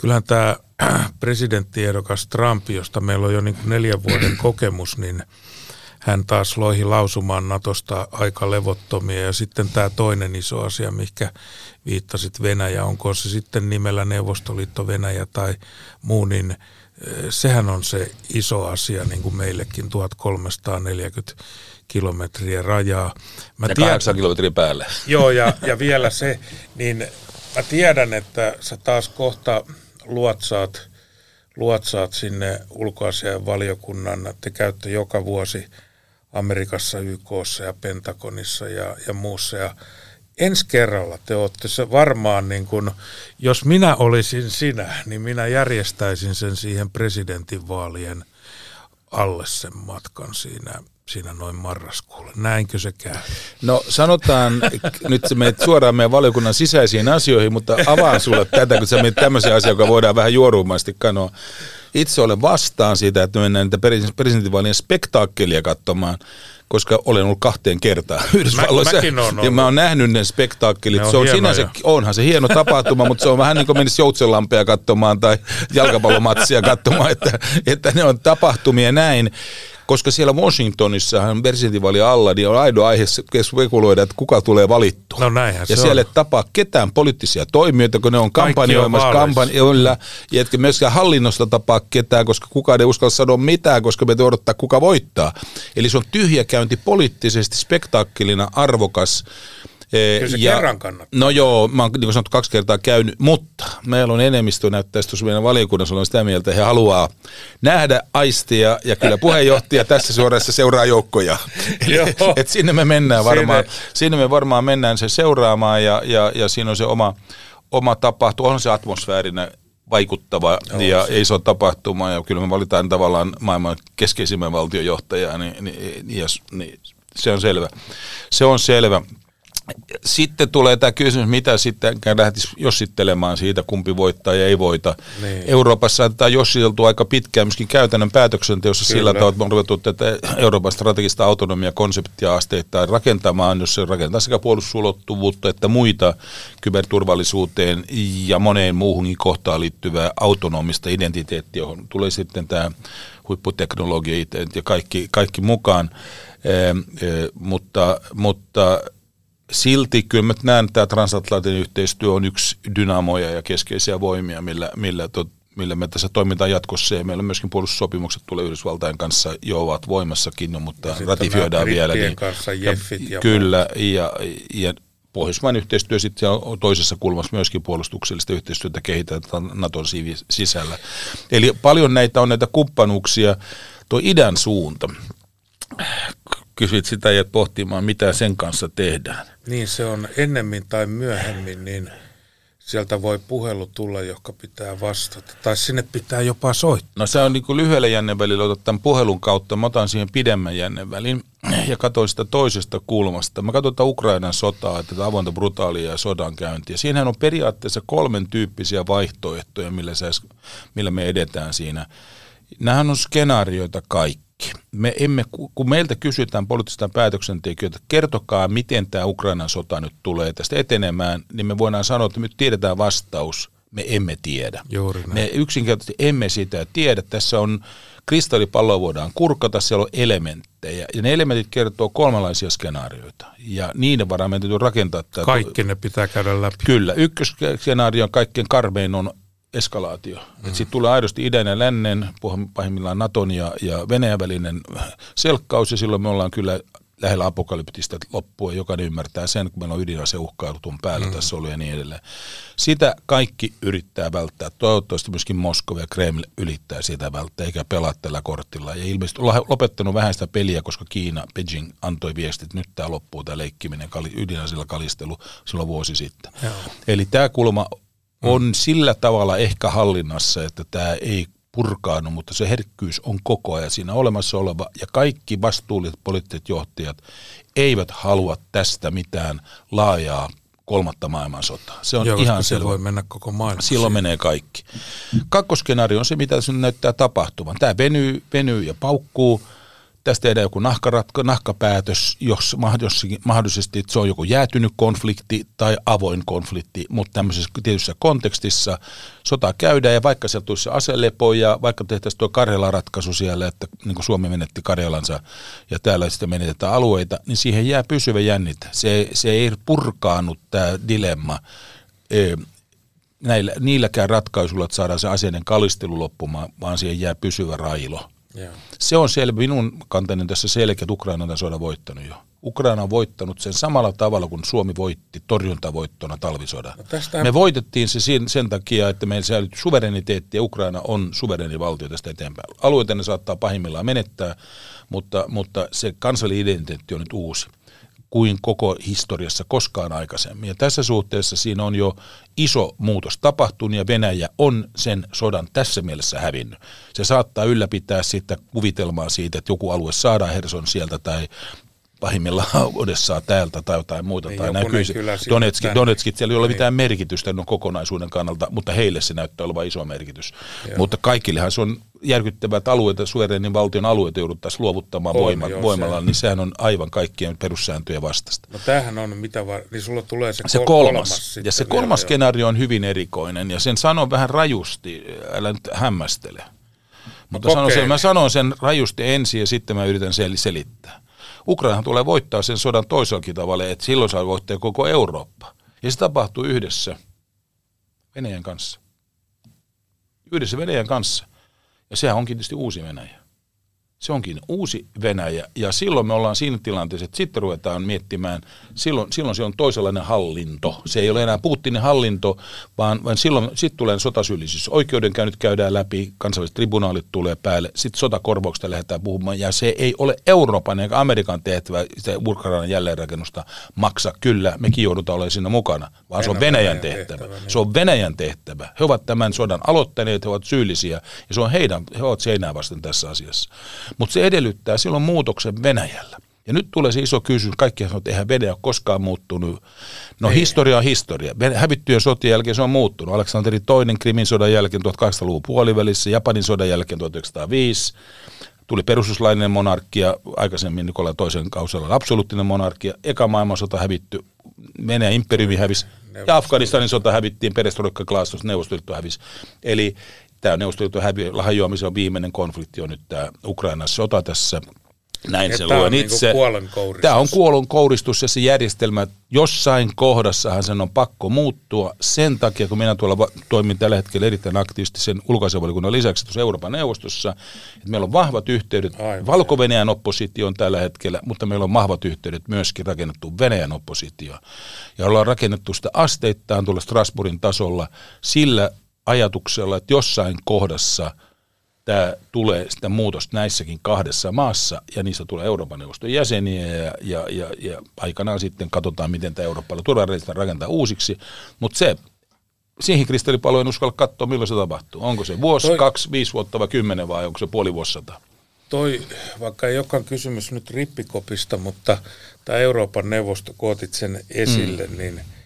kyllähän tämä presidenttiehdokas Trump, josta meillä on jo niin kuin neljän vuoden kokemus, niin hän taas loihi lausumaan Natosta aika levottomia. Ja sitten tämä toinen iso asia, mikä viittasit Venäjä, onko se sitten nimellä Neuvostoliitto Venäjä tai muu, niin – sehän on se iso asia niin kuin meillekin, 1340 kilometriä rajaa. Mä ja tiedän, 8 kilometriä päälle. Joo, ja, ja vielä se, niin mä tiedän, että sä taas kohta luotsaat, luotsaat sinne ulkoasian valiokunnan, te käytte joka vuosi Amerikassa, YKssa ja Pentagonissa ja, ja muussa, ja ensi kerralla te olette se varmaan, niin kun, jos minä olisin sinä, niin minä järjestäisin sen siihen presidentinvaalien alle sen matkan siinä, siinä noin marraskuulla. Näinkö se käy? No sanotaan, nyt sä menet suoraan meidän valiokunnan sisäisiin asioihin, mutta avaan sulle tätä, kun sä menet tämmöisiä asioita, joka voidaan vähän juorumaisesti kanoa. Itse olen vastaan siitä, että mennään niitä presidentinvaalien spektaakkelia katsomaan koska olen ollut kahteen kertaan Yhdysvalloissa. Mä, ja mä oon nähnyt ne spektaakkelit. Ne on se on sinänsä, onhan se hieno tapahtuma, mutta se on vähän niin kuin menisi Joutsenlampea katsomaan tai jalkapallomatsia katsomaan, että, että ne on tapahtumia näin koska siellä Washingtonissahan presidentinvaali alla niin on ainoa aihe spekuloida, että kuka tulee valittu. No näinhän ja se siellä on. tapaa ketään poliittisia toimijoita, kun ne on kampanjoimassa kampanjoilla, ja etkä myöskään hallinnosta tapaa ketään, koska kukaan ei uskalla sanoa mitään, koska me odottaa, kuka voittaa. Eli se on tyhjäkäynti poliittisesti spektaakkelina arvokas Kyllä se ja, kerran kannattaa. No joo, mä oon niin sanottu kaksi kertaa käynyt, mutta meillä on enemmistö näyttää tuossa meidän valiokunnassa on sitä mieltä, että he haluaa nähdä aistia ja kyllä puheenjohtaja tässä suorassa seuraa joukkoja. Et sinne me mennään varmaan, sinne. sinne me varmaan mennään se seuraamaan ja, ja, ja siinä on se oma, oma tapahtu, on se atmosfäärinen vaikuttava Joo, ja se. iso tapahtuma ja kyllä me valitaan tavallaan maailman keskeisimmän valtiojohtajaa, niin, niin, niin, niin se on selvä. Se on selvä. Sitten tulee tämä kysymys, mitä sitten lähtisi jossittelemaan siitä, kumpi voittaa ja ei voita. Niin. Euroopassa tämä jossiteltu aika pitkään myöskin käytännön päätöksenteossa Kyllä. sillä tavalla, että on ruvettu tätä Euroopan strategista autonomia-konseptia asteittain rakentamaan, jos se rakentaa sekä puolustusulottuvuutta että muita kyberturvallisuuteen ja moneen muuhunkin kohtaan liittyvää autonomista identiteettiä, johon tulee sitten tämä huipputeknologia ja kaikki, kaikki mukaan. E, e, mutta, mutta silti kyllä mä näen, että tämä transatlantin yhteistyö on yksi dynamoja ja keskeisiä voimia, millä, millä, tot, millä me tässä toimitaan jatkossa. Ja meillä myöskin puolustussopimukset tulee Yhdysvaltain kanssa jo ovat voimassakin, no, mutta ja ratifioidaan vielä. Niin, kanssa jeffit ja, Kyllä, ja, ja Pohjoismainen yhteistyö sitten on toisessa kulmassa myöskin puolustuksellista yhteistyötä kehitetään Naton sisällä. Eli paljon näitä on näitä kumppanuuksia. Tuo idän suunta, kysyit sitä ja pohtimaan, mitä sen kanssa tehdään. Niin se on ennemmin tai myöhemmin, niin sieltä voi puhelu tulla, joka pitää vastata. Tai sinne pitää jopa soittaa. No se on niin lyhyellä jännevälillä, otat tämän puhelun kautta, mä otan siihen pidemmän jännevälin ja katsoin sitä toisesta kulmasta. Mä katsoin tätä Ukrainan sotaa, tätä avointa brutaalia sodankäyntiä. Siinähän on periaatteessa kolmen tyyppisiä vaihtoehtoja, millä, se, millä me edetään siinä. Nämähän on skenaarioita kaikki me emme, kun meiltä kysytään poliittisista päätöksentekijöitä, kertokaa, miten tämä Ukrainan sota nyt tulee tästä etenemään, niin me voidaan sanoa, että me tiedetään vastaus, me emme tiedä. Juuri näin. Me yksinkertaisesti emme sitä tiedä. Tässä on kristallipalloa voidaan kurkata, siellä on elementtejä. Ja ne elementit kertoo kolmanlaisia skenaarioita. Ja niiden varaan meidän täytyy rakentaa tämä. Kaikki ne pitää käydä läpi. Kyllä. Ykkösskenaario on kaikkein karmein on eskalaatio. Mm. Sitten tulee aidosti idän ja lännen, pahimmillaan Naton ja, ja Venäjän välinen selkkaus, ja silloin me ollaan kyllä lähellä apokalyptista loppua. Jokainen ymmärtää sen, kun meillä on ydinaseuhkailutun päällä mm. tässä ollut ja niin edelleen. Sitä kaikki yrittää välttää. Toivottavasti myöskin Moskova ja Kreml ylittää sitä välttää, eikä pelaa tällä kortilla. Ja ilmeisesti on lopettanut vähän sitä peliä, koska Kiina, Beijing antoi viestit, että nyt tämä loppuu, tämä leikkiminen, ydinasilla kalistelu silloin vuosi sitten. Joo. Eli tämä kulma on mm. sillä tavalla ehkä hallinnassa, että tämä ei purkaannu, mutta se herkkyys on koko ajan siinä olemassa oleva, ja kaikki vastuulliset poliittiset johtajat eivät halua tästä mitään laajaa kolmatta maailmansotaa. Se on Joo, ihan se selvä. voi mennä koko maailma. Silloin menee kaikki. Kakkoskenaario on se, mitä se näyttää tapahtuvan. Tämä venyy, venyy ja paukkuu tästä tehdään joku nahkaratko, nahkapäätös, jos mahdollisesti että se on joku jäätynyt konflikti tai avoin konflikti, mutta tämmöisessä tietyssä kontekstissa sota käydään ja vaikka sieltä tulisi se aselepo ja vaikka tehtäisiin tuo Karjala-ratkaisu siellä, että niin kuin Suomi menetti Karjalansa ja täällä sitten menetetään alueita, niin siihen jää pysyvä jännite. Se, se ei purkaannut tämä dilemma näillä, niilläkään ratkaisuilla, että saadaan se aseiden kalistelu loppumaan, vaan siihen jää pysyvä railo. Yeah. Se on selvä, minun kantani tässä selkeä, että Ukraina on tämän sodan voittanut jo. Ukraina on voittanut sen samalla tavalla kuin Suomi voitti torjuntavoittona talvisodan. No tästä... Me voitettiin se sen, sen takia, että meillä säilyy suvereniteetti ja Ukraina on suvereni valtio tästä eteenpäin. Alueita ne saattaa pahimmillaan menettää, mutta, mutta se kansallinen identiteetti on nyt uusi kuin koko historiassa koskaan aikaisemmin. Ja tässä suhteessa siinä on jo iso muutos tapahtunut ja Venäjä on sen sodan tässä mielessä hävinnyt. Se saattaa ylläpitää sitä kuvitelmaa siitä, että joku alue saadaan Herson sieltä tai pahimmillaan Odessaa täältä tai jotain muuta. Niin tai näkyy Donetskit, Donetskit, siellä ei ole niin. mitään merkitystä no kokonaisuuden kannalta, mutta heille se näyttää olevan iso merkitys. Joo. Mutta kaikillehan se on järkyttävät alueet, suverenin valtion alueet jouduttaisiin luovuttamaan on, voima, joo, voimalla, se. niin sehän on aivan kaikkien perussääntöjen vastasta. No tämähän on mitä var... niin sulla tulee se, se kolmas. kolmas ja se kolmas skenaario on hyvin erikoinen, ja sen sanon vähän rajusti, älä nyt hämmästele. Mutta sanon sen, mä sanon sen rajusti ensin ja sitten mä yritän sel- selittää. Ukraina tulee voittaa sen sodan toisellakin tavalla, että silloin saa voittaa koko Eurooppa. Ja se tapahtuu yhdessä Venäjän kanssa. Yhdessä Venäjän kanssa. Ja sehän onkin tietysti uusi Venäjä. Se onkin uusi Venäjä ja silloin me ollaan siinä tilanteessa, että sitten ruvetaan miettimään, silloin, silloin se on toisenlainen hallinto. Se ei ole enää Putinin hallinto, vaan, vaan silloin sitten tulee sotasyyllisyys. Oikeudenkäynnit käydään läpi, kansainväliset tribunaalit tulee päälle, sitten sotakorvauksesta lähdetään puhumaan ja se ei ole Euroopan eikä Amerikan tehtävä sitä Ukrainan jälleenrakennusta maksa. Kyllä, mekin joudutaan olemaan siinä mukana, vaan se on Venäjän tehtävä. tehtävä niin. Se on Venäjän tehtävä. He ovat tämän sodan aloittaneet, he ovat syyllisiä ja se on heidän, he ovat seinää vasten tässä asiassa. Mutta se edellyttää silloin muutoksen Venäjällä. Ja nyt tulee se iso kysymys, kaikki sanoo, että eihän Venäjä ole koskaan muuttunut. No Ei. historia on historia. Hävittyjen sotien jälkeen se on muuttunut. Aleksanteri toinen Krimin sodan jälkeen 1800-luvun puolivälissä, Japanin sodan jälkeen 1905 tuli perustuslainen monarkia, aikaisemmin Nikola toisen kausella absoluuttinen monarkia, eka maailmansota hävitty, Venäjän imperiumi hävisi, ja Afganistanin sota hävittiin, perestroikka klaastos, neuvostoliitto hävisi. Eli tämä neuvostoliiton hajoamisen on viimeinen konflikti on nyt tämä Ukrainan sota tässä näin se luen niin itse. Niin Tämä on kuolon kouristus ja se järjestelmä, jossain kohdassahan sen on pakko muuttua. Sen takia, kun minä tuolla toimin tällä hetkellä erittäin aktiivisesti sen ulkoasianvalikunnan lisäksi tuossa Euroopan neuvostossa, että meillä on vahvat yhteydet valko oppositioon tällä hetkellä, mutta meillä on vahvat yhteydet myöskin rakennettu Venäjän oppositioon. Ja ollaan rakennettu sitä asteittain tuolla Strasbourgin tasolla sillä ajatuksella, että jossain kohdassa – tämä tulee sitä muutosta näissäkin kahdessa maassa, ja niistä tulee Euroopan neuvoston jäseniä, ja, ja, ja, ja aikanaan sitten katsotaan, miten tämä Eurooppalla turvallisuutta rakentaa uusiksi, mutta se, siihen kristallipalloon en uskalla katsoa, milloin se tapahtuu. Onko se vuosi, toi, kaksi, viisi vuotta vai kymmenen, vai onko se puoli vuosisata? Toi, vaikka ei olekaan kysymys nyt rippikopista, mutta tämä Euroopan neuvosto, kun otit sen esille, mm. niin –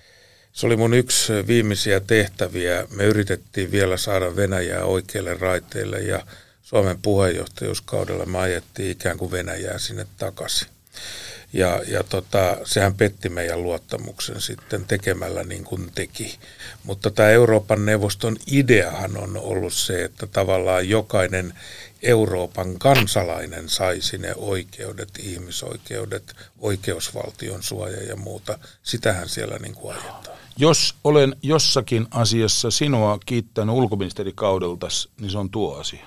se oli mun yksi viimeisiä tehtäviä. Me yritettiin vielä saada Venäjää oikeille raiteille ja Suomen puheenjohtajuuskaudella me ajettiin ikään kuin Venäjää sinne takaisin. Ja, ja tota, sehän petti meidän luottamuksen sitten tekemällä niin kuin teki. Mutta tämä Euroopan neuvoston ideahan on ollut se, että tavallaan jokainen Euroopan kansalainen saisi ne oikeudet, ihmisoikeudet, oikeusvaltion suoja ja muuta. Sitähän siellä niin kuin ajetaan. Jos olen jossakin asiassa sinua kiittänyt ulkoministerikaudeltas, niin se on tuo asia.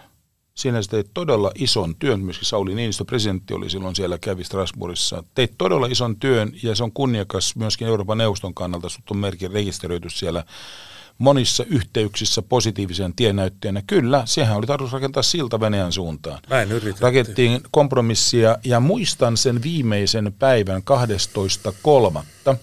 Siinä sä teit todella ison työn, myöskin Sauli Niinistö, presidentti oli silloin siellä, kävi Strasbourgissa. Teit todella ison työn ja se on kunniakas myöskin Euroopan neuvoston kannalta. Sut on merkin rekisteröity siellä monissa yhteyksissä positiivisen tiennäyttäjänä. Kyllä, sehän oli tarkoitus rakentaa silta Venäjän suuntaan. Näin Rakettiin kompromissia ja muistan sen viimeisen päivän 12.3.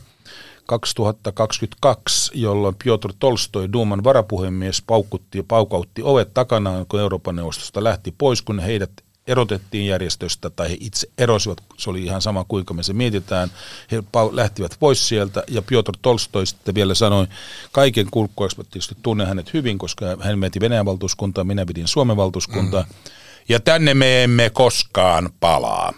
2022, jolloin Piotr Tolstoi, Duuman varapuhemies, paukutti ja paukautti ovet takanaan, kun Euroopan neuvostosta lähti pois, kun heidät erotettiin järjestöstä tai he itse erosivat, se oli ihan sama kuinka me se mietitään, he lähtivät pois sieltä ja Piotr Tolstoi sitten vielä sanoi, kaiken kulkkuaksi tietysti tunnen hänet hyvin, koska hän meti Venäjän valtuuskuntaan, minä pidin Suomen valtuuskuntaa, mm. ja tänne me emme koskaan palaa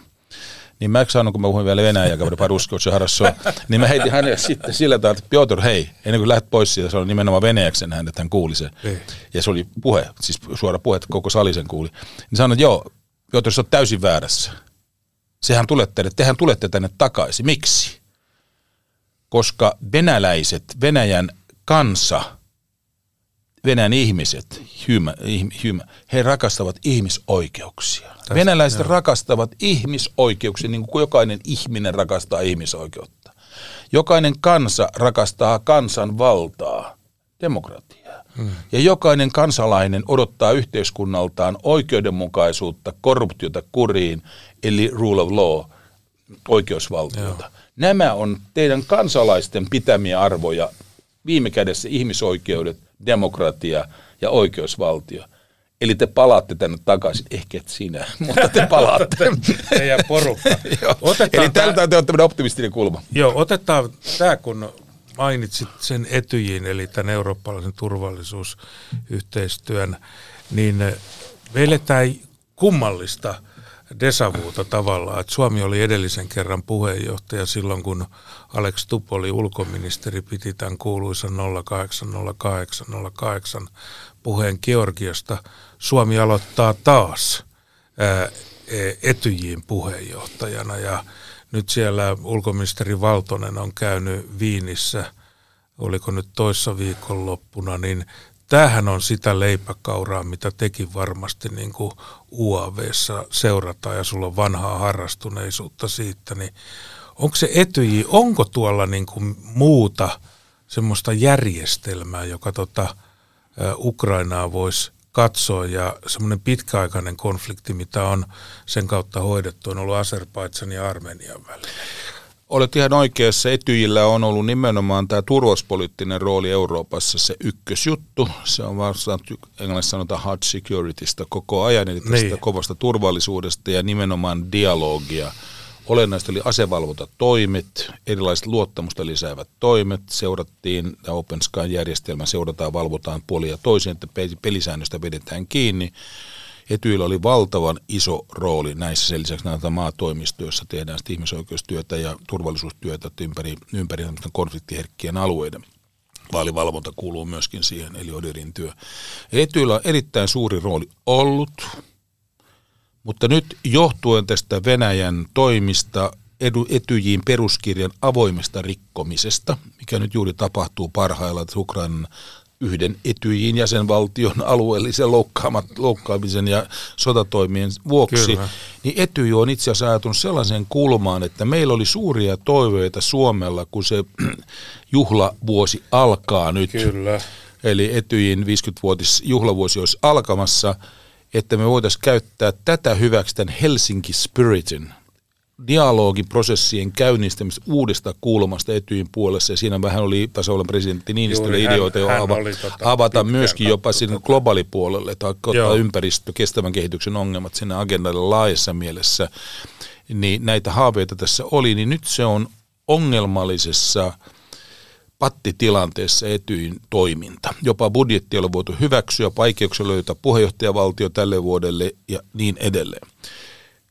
niin mä sanon, kun mä puhuin vielä venäjää, kun paruskotsi harrassua, niin mä heitin hänelle sitten sillä tavalla, että Piotr, hei, ennen kuin lähdet pois siitä, se oli nimenomaan venäjäksen hän, että hän kuuli sen. Ei. Ja se oli puhe, siis suora puhe, että koko sali sen kuuli. Niin sanoin, että joo, Piotr, sä oot täysin väärässä. Sehän tulette, tehän tulette tänne takaisin. Miksi? Koska venäläiset, Venäjän kansa, Venäjän ihmiset, human, human, he rakastavat ihmisoikeuksia. Tästä, Venäläiset joo. rakastavat ihmisoikeuksia, niin kuin jokainen ihminen rakastaa ihmisoikeutta. Jokainen kansa rakastaa kansan valtaa, demokratiaa. Hmm. Ja jokainen kansalainen odottaa yhteiskunnaltaan oikeudenmukaisuutta, korruptiota kuriin, eli rule of law, oikeusvaltiota. Joo. Nämä on teidän kansalaisten pitämiä arvoja, viime kädessä ihmisoikeudet, demokratia ja oikeusvaltio. Eli te palaatte tänne takaisin, ehkä et sinä, mutta te palaatte. Teidän porukka. Eli tältä on tämmöinen optimistinen kulma. Joo, otetaan tämä, kun mainitsit sen etyjin, eli tämän eurooppalaisen turvallisuusyhteistyön, niin tämä kummallista desavuuta tavallaan, että Suomi oli edellisen kerran puheenjohtaja silloin, kun Alex Tup oli ulkoministeri, piti tämän kuuluisan 080808 puheen Georgiasta. Suomi aloittaa taas e, Etyjiin puheenjohtajana ja nyt siellä ulkoministeri Valtonen on käynyt Viinissä, oliko nyt toissa viikonloppuna, niin tämähän on sitä leipäkauraa, mitä tekin varmasti niin kuin UAVssa seurataan ja sulla on vanhaa harrastuneisuutta siitä, niin onko se etyji, onko tuolla niin kuin muuta semmoista järjestelmää, joka tota, Ukrainaa voisi katsoa ja semmoinen pitkäaikainen konflikti, mitä on sen kautta hoidettu, on ollut Azerbaidsan ja Armenian välillä. Olet ihan oikeassa. Etyjillä on ollut nimenomaan tämä turvallisuuspoliittinen rooli Euroopassa se ykkösjuttu. Se on vastaan englanniksi sanotaan hard securitysta koko ajan, eli tästä niin. kovasta turvallisuudesta ja nimenomaan dialogia Olennaista oli asevalvontatoimet, erilaiset luottamusta lisäävät toimet. Seurattiin, tämä Open Sky-järjestelmä seurataan, valvotaan puolia toisin, että pelisäännöstä vedetään kiinni. Etyillä oli valtavan iso rooli näissä. Sen lisäksi näitä maatoimistoissa tehdään ihmisoikeustyötä ja turvallisuustyötä ympäri, ympäri konfliktiherkkien alueiden. Vaalivalvonta kuuluu myöskin siihen, eli Odirin työ. Etyillä on erittäin suuri rooli ollut, mutta nyt johtuen tästä Venäjän toimista Etyjiin peruskirjan avoimesta rikkomisesta, mikä nyt juuri tapahtuu parhaillaan Ukrainan yhden Etyjin jäsenvaltion alueellisen loukkaamisen ja sotatoimien vuoksi, Kyllä. niin Etyj on itse asiassa ajatunut sellaisen kulmaan, että meillä oli suuria toiveita Suomella, kun se juhlavuosi alkaa nyt. Kyllä. Eli Etyjin 50-vuotis juhlavuosi olisi alkamassa, että me voitaisiin käyttää tätä hyväksi tämän Helsinki Spiritin – dialogiprosessien käynnistämistä uudesta kulmasta Etyin puolessa, ja siinä vähän oli tasavallan presidentti Niinistölle ideoita jo ava, tota avata myöskin jopa sinne globaalipuolelle, että ottaa ympäristö, kestävän kehityksen ongelmat sinne agendalle laajassa mielessä, niin näitä haaveita tässä oli, niin nyt se on ongelmallisessa pattitilanteessa etyin toiminta. Jopa budjetti on voitu hyväksyä, vaikeuksia löytää puheenjohtajavaltio tälle vuodelle ja niin edelleen.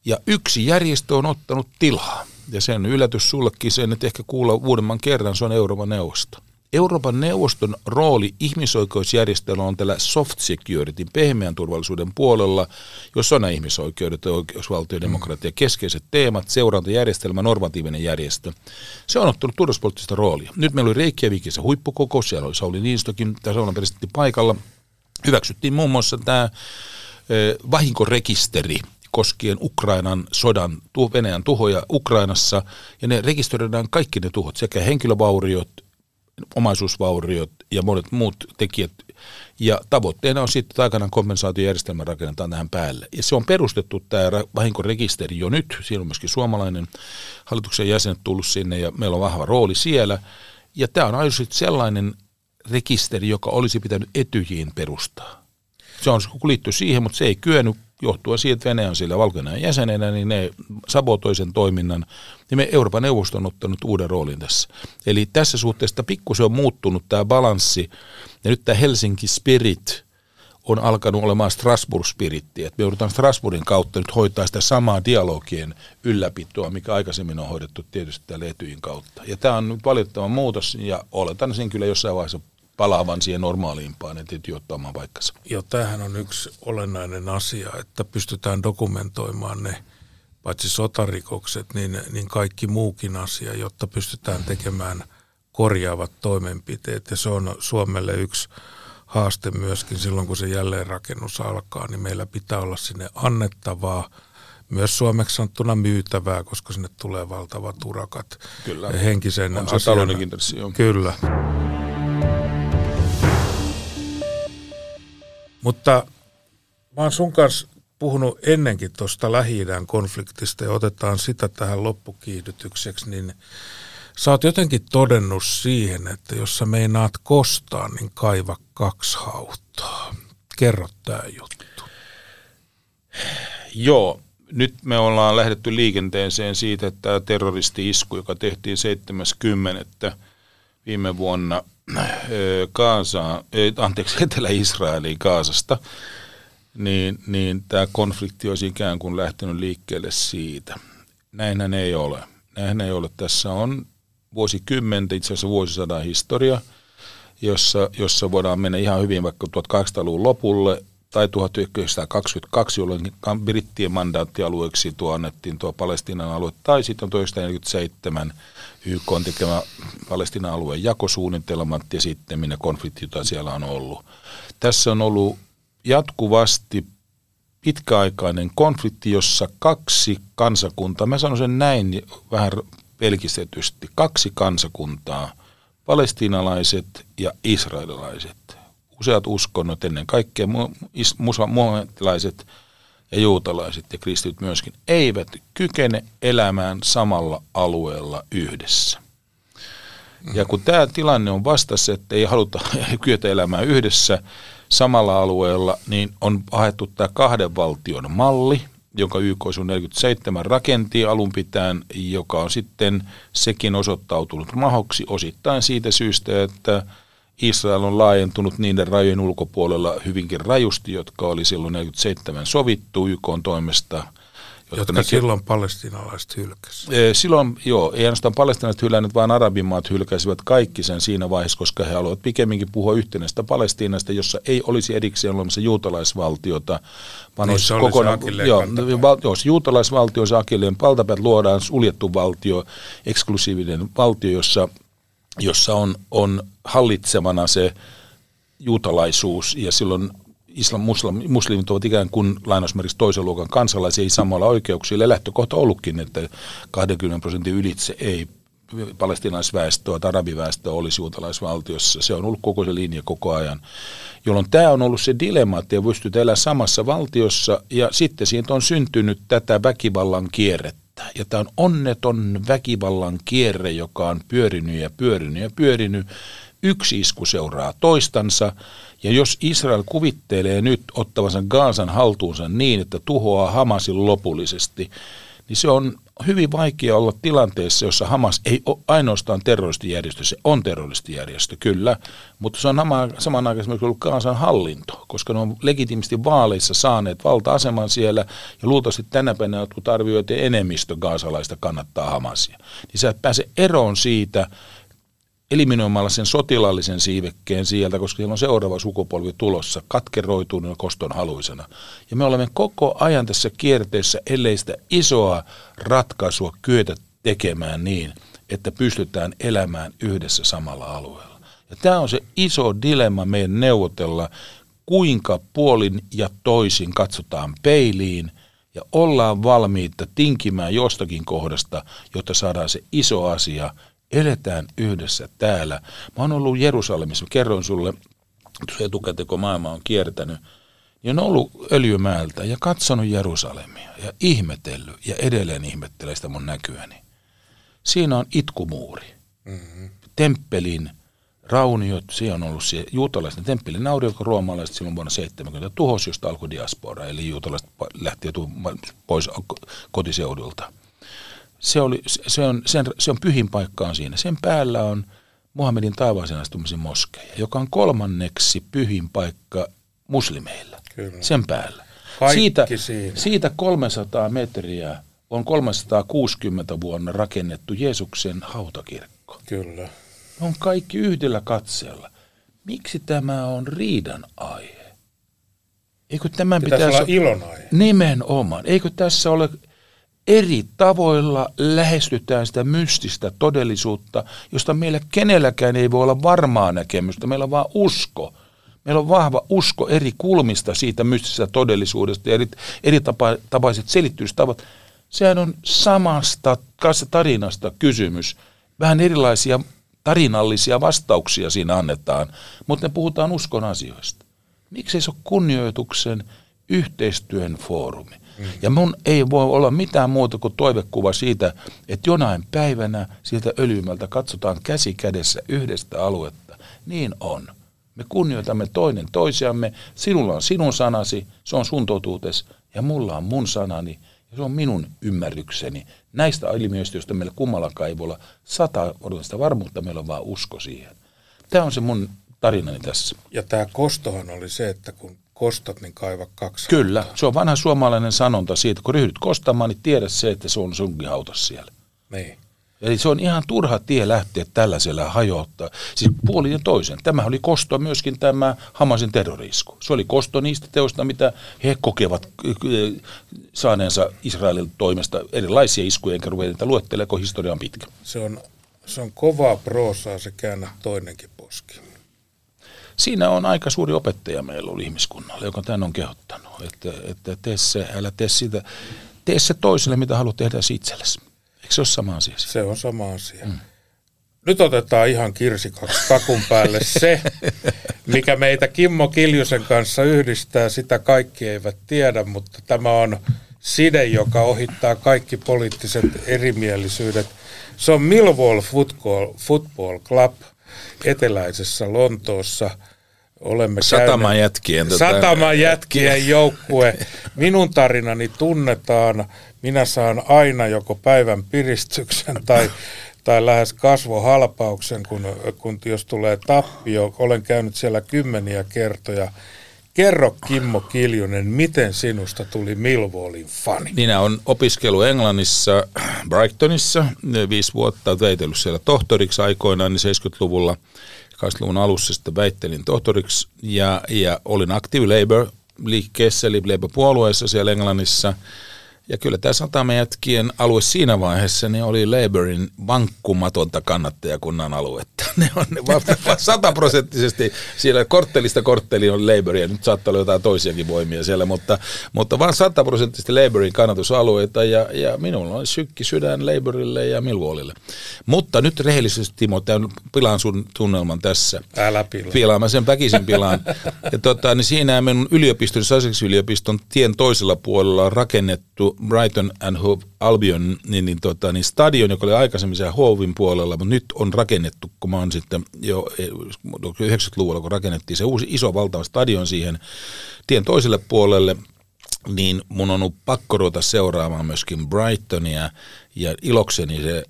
Ja yksi järjestö on ottanut tilaa. Ja sen yllätys sullekin sen, että ehkä kuulla uudemman kerran, se on Euroopan neuvosto. Euroopan neuvoston rooli ihmisoikeusjärjestelmä on tällä soft security, pehmeän turvallisuuden puolella, jossa on ihmisoikeudet ja oikeusvaltio, demokratia, keskeiset teemat, seurantajärjestelmä, normatiivinen järjestö. Se on ottanut turvallisuuspoliittista roolia. Nyt meillä oli Reykjavikissa huippukokous, siellä oli Sauli Niinistökin, tässä on presidentti paikalla. Hyväksyttiin muun muassa tämä vahinkorekisteri, koskien Ukrainan sodan, Venäjän tuhoja Ukrainassa, ja ne rekisteröidään kaikki ne tuhot, sekä henkilövauriot, omaisuusvauriot ja monet muut tekijät. Ja tavoitteena on sitten, aikanaan kompensaatiojärjestelmä rakennetaan tähän päälle. Ja se on perustettu tämä vahinkorekisteri jo nyt. Siinä on myöskin suomalainen hallituksen jäsenet tullut sinne ja meillä on vahva rooli siellä. Ja tämä on aidosti sellainen rekisteri, joka olisi pitänyt etyjiin perustaa. Se on liittyy siihen, mutta se ei kyennyt johtuen siitä, että Venäjä on siellä valko jäsenenä, niin ne sabotoi sen toiminnan. Niin me Euroopan neuvosto on ottanut uuden roolin tässä. Eli tässä suhteessa pikkusen on muuttunut tämä balanssi. Ja nyt tämä Helsinki Spirit on alkanut olemaan Strasbourg-spiritti. Että me joudutaan Strasbourgin kautta nyt hoitaa sitä samaa dialogien ylläpitoa, mikä aikaisemmin on hoidettu tietysti täällä kautta. Ja tämä on nyt valitettava muutos, ja oletan sen kyllä jossain vaiheessa palaavan siihen normaaliimpaan, että ei ottaa oman paikkansa. Joo, tämähän on yksi olennainen asia, että pystytään dokumentoimaan ne paitsi sotarikokset, niin, niin kaikki muukin asia, jotta pystytään tekemään korjaavat toimenpiteet. Ja se on Suomelle yksi haaste myöskin silloin, kun se jälleenrakennus alkaa, niin meillä pitää olla sinne annettavaa, myös suomeksi sanottuna myytävää, koska sinne tulee valtavat urakat. Kyllä. Henkisen on se asian. Kyllä. Mutta mä oon sun kanssa puhunut ennenkin tuosta lähi konfliktista ja otetaan sitä tähän loppukiihdytykseksi, niin sä oot jotenkin todennut siihen, että jos sä meinaat kostaa, niin kaiva kaksi hauttaa. Kerro tää juttu. Joo, nyt me ollaan lähdetty liikenteeseen siitä, että tämä terroristi-isku, joka tehtiin 70. viime vuonna Kaasaan, anteeksi, Etelä-Israeliin Kaasasta, niin, niin tämä konflikti olisi ikään kuin lähtenyt liikkeelle siitä. Näinhän ei ole. Näinhän ei ole. Tässä on vuosikymmentä, itse asiassa vuosisadan historia, jossa, jossa voidaan mennä ihan hyvin vaikka 1800-luvun lopulle tai 1922, jolloin brittien mandaattialueeksi tuo annettiin tuo Palestiinan alue, tai sitten 1947 YK on tekemä Palestinan alueen jakosuunnitelmat ja sitten minne konflikti, jota siellä on ollut. Tässä on ollut jatkuvasti pitkäaikainen konflikti, jossa kaksi kansakuntaa, mä sanon sen näin vähän pelkistetysti, kaksi kansakuntaa, palestiinalaiset ja israelilaiset, useat uskonnot ennen kaikkea, muhammetilaiset ja juutalaiset ja kristityt myöskin, eivät kykene elämään samalla alueella yhdessä. Ja kun tämä tilanne on vastassa, että ei haluta kyetä elämään yhdessä samalla alueella, niin on haettu tämä kahden valtion malli, joka YK 47 rakenti alun pitäen, joka on sitten sekin osoittautunut mahoksi osittain siitä syystä, että Israel on laajentunut niiden rajojen ulkopuolella hyvinkin rajusti, jotka oli silloin 47 sovittu YK toimesta – jotka, jotka silloin palestinalaiset hylkäsivät. Silloin, joo, ei ainoastaan palestinalaiset hylänneet, vaan arabimaat hylkäsivät kaikki sen siinä vaiheessa, koska he haluavat pikemminkin puhua yhtenäistä Palestiinasta, jossa ei olisi erikseen olemassa juutalaisvaltiota, vaan niin, olisi kokonaan, joo, val, joo, se juutalaisvaltio, se akilleen paltapäät luodaan suljettu valtio, eksklusiivinen valtio, jossa, jossa on, on hallitsemana se juutalaisuus ja silloin islam, muslim, muslimit ovat ikään kuin lainausmerkiksi toisen luokan kansalaisia, ei samalla oikeuksilla. Lähtökohta ollutkin, että 20 prosentin ylitse ei palestinaisväestöä tai arabiväestöä olisi juutalaisvaltiossa. Se on ollut koko se linja koko ajan. Jolloin tämä on ollut se dilemma, että pystyt elämään samassa valtiossa ja sitten siitä on syntynyt tätä väkivallan kierrettä. Ja tämä on onneton väkivallan kierre, joka on pyörinyt ja pyörinyt ja pyörinyt. Yksi isku seuraa toistansa ja jos Israel kuvittelee nyt ottavansa Gaasan haltuunsa niin, että tuhoaa Hamasin lopullisesti, niin se on hyvin vaikea olla tilanteessa, jossa Hamas ei ole ainoastaan terroristijärjestö, se on terroristijärjestö, kyllä, mutta se on samanaikaisesti ollut Gaasan hallinto, koska ne on legitimisti vaaleissa saaneet valta-aseman siellä, ja luultavasti tänä päivänä jotkut arvioivat, että enemmistö gaasalaista kannattaa Hamasia. Niin sä et pääse eroon siitä, eliminoimalla sen sotilaallisen siivekkeen sieltä, koska siellä on seuraava sukupolvi tulossa katkeroituneena koston haluisena. Ja me olemme koko ajan tässä kierteessä, ellei sitä isoa ratkaisua kyetä tekemään niin, että pystytään elämään yhdessä samalla alueella. Ja tämä on se iso dilemma meidän neuvotella, kuinka puolin ja toisin katsotaan peiliin ja ollaan valmiita tinkimään jostakin kohdasta, jotta saadaan se iso asia eletään yhdessä täällä. Mä oon ollut Jerusalemissa, kerroin sulle, tuossa etukäteen kun maailma on kiertänyt, niin on ollut Öljymäeltä ja katsonut Jerusalemia ja ihmetellyt ja edelleen ihmettelee sitä mun näkyäni. Siinä on itkumuuri. Mm-hmm. Temppelin rauniot, se on ollut se juutalaisten temppelin nauri, joka roomalaiset silloin vuonna 70 tuhosi, josta alkoi diaspora, eli juutalaiset lähti pois kotiseudulta se, oli, se, on, sen, se on pyhin paikkaan siinä. Sen päällä on Muhammedin taivaaseen astumisen moskeja, joka on kolmanneksi pyhin paikka muslimeilla. Kyllä. Sen päällä. siitä, siinä. siitä 300 metriä on 360 vuonna rakennettu Jeesuksen hautakirkko. Kyllä. On kaikki yhdellä katseella. Miksi tämä on riidan aihe? Eikö tämän pitäisi, pitäisi olla ilon aihe? Nimenomaan. Eikö tässä ole eri tavoilla lähestytään sitä mystistä todellisuutta, josta meillä kenelläkään ei voi olla varmaa näkemystä. Meillä on vain usko. Meillä on vahva usko eri kulmista siitä mystisestä todellisuudesta ja eri, eri tapa, tapaiset selittystavat. Sehän on samasta tarinasta kysymys. Vähän erilaisia tarinallisia vastauksia siinä annetaan, mutta ne puhutaan uskon asioista. Miksi se ole kunnioituksen yhteistyön foorumi? Ja mun ei voi olla mitään muuta kuin toivekuva siitä, että jonain päivänä sieltä öljymältä katsotaan käsi kädessä yhdestä aluetta. Niin on. Me kunnioitamme toinen toisiamme. Sinulla on sinun sanasi, se on sun totuutes, ja mulla on mun sanani, ja se on minun ymmärrykseni. Näistä ilmiöistä, joista meillä kummallakaan ei voi olla sata odotasta varmuutta, meillä on vaan usko siihen. Tämä on se mun tarinani tässä. Ja tämä kostohan oli se, että kun kostat, niin kaiva kaksi Kyllä, hautaa. se on vanha suomalainen sanonta siitä, kun ryhdyt kostamaan, niin tiedä se, että se on sunkin hautas siellä. Niin. Eli se on ihan turha tie lähteä tällaisella hajottaa. Siis puolin ja toisen. Tämä oli kosto myöskin tämä Hamasin terrorisku. Se oli kosto niistä teoista, mitä he kokevat saaneensa Israelin toimesta erilaisia iskuja, enkä ruveta luettelemaan, kun historia on pitkä. Se on, se on kovaa proosaa, se käännä toinenkin poski siinä on aika suuri opettaja meillä ollut ihmiskunnalle, joka tämän on kehottanut, että, että tee se, älä tee sitä, tee se toiselle, mitä haluat tehdä itsellesi. Eikö se ole sama asia? Se on sama asia. Mm. Nyt otetaan ihan kirsikaksi kakun päälle se, mikä meitä Kimmo Kiljusen kanssa yhdistää, sitä kaikki eivät tiedä, mutta tämä on side, joka ohittaa kaikki poliittiset erimielisyydet. Se on Millwall Football, Football Club – eteläisessä Lontoossa. olemme Satama käyneet- jätkien. tota- Satama jätkien joukkue. Minun tarinani tunnetaan. Minä saan aina joko päivän piristyksen tai, tai lähes kasvohalpauksen, kun, kun jos tulee tappio. Olen käynyt siellä kymmeniä kertoja. Kerro Kimmo Kiljunen, miten sinusta tuli Millwallin fani? Minä olen opiskellut Englannissa, Brightonissa, viisi vuotta veitellyt siellä tohtoriksi aikoinaan, niin 70-luvulla, 80-luvun alussa sitten väittelin tohtoriksi ja, ja olin Active Labour-liikkeessä, eli Labour-puolueessa siellä Englannissa. Ja kyllä tämä satamajätkien alue siinä vaiheessa niin oli Labourin vankkumatonta kannattajakunnan aluetta. Ne on ne sataprosenttisesti siellä korttelista kortteliin on Labouria, nyt saattaa olla jotain toisiakin voimia siellä, mutta, mutta vaan sataprosenttisesti Labourin kannatusalueita ja, ja minulla on sykki sydän Labourille ja Millwallille. Mutta nyt rehellisesti Timo, tämän pilaan sun tunnelman tässä. Älä pilaa. Pilaan, mä sen väkisin pilaan. Ja tota, niin siinä minun yliopiston, Sussex-yliopiston tien toisella puolella on rakennettu Brighton and Hove Albion niin, niin, tota, niin stadion, joka oli aikaisemmin siellä Hovin puolella, mutta nyt on rakennettu, kun mä oon sitten jo eh, 90-luvulla, kun rakennettiin se uusi iso valtava stadion siihen tien toiselle puolelle, niin mun on ollut pakko ruveta seuraamaan myöskin Brightonia ja ilokseni se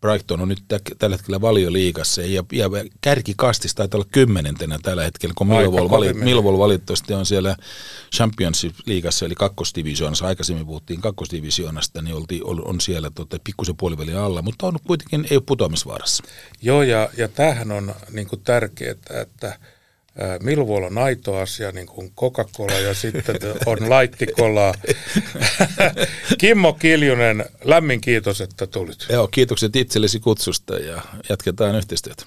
Brighton on nyt tä- tällä hetkellä valioliigassa ja, ja kärkikastis taitaa olla kymmenentenä tällä hetkellä, kun Millwall, vali, Millwall valitettavasti on siellä Championship-liigassa eli kakkosdivisioonassa. Aikaisemmin puhuttiin kakkosdivisioonasta, niin oltiin, on, on siellä tota, pikkusen puolivälin alla, mutta on kuitenkin, ei ole putoamisvaarassa. Joo, ja, ja tämähän on niin tärkeää, että ää, Millwall on aito asia, niin kuin Coca-Cola, ja sitten on laittikola. Kimmo Kiljunen, lämmin kiitos, että tulit. Joo, kiitokset itsellesi kutsusta ja jatketaan yhteistyötä.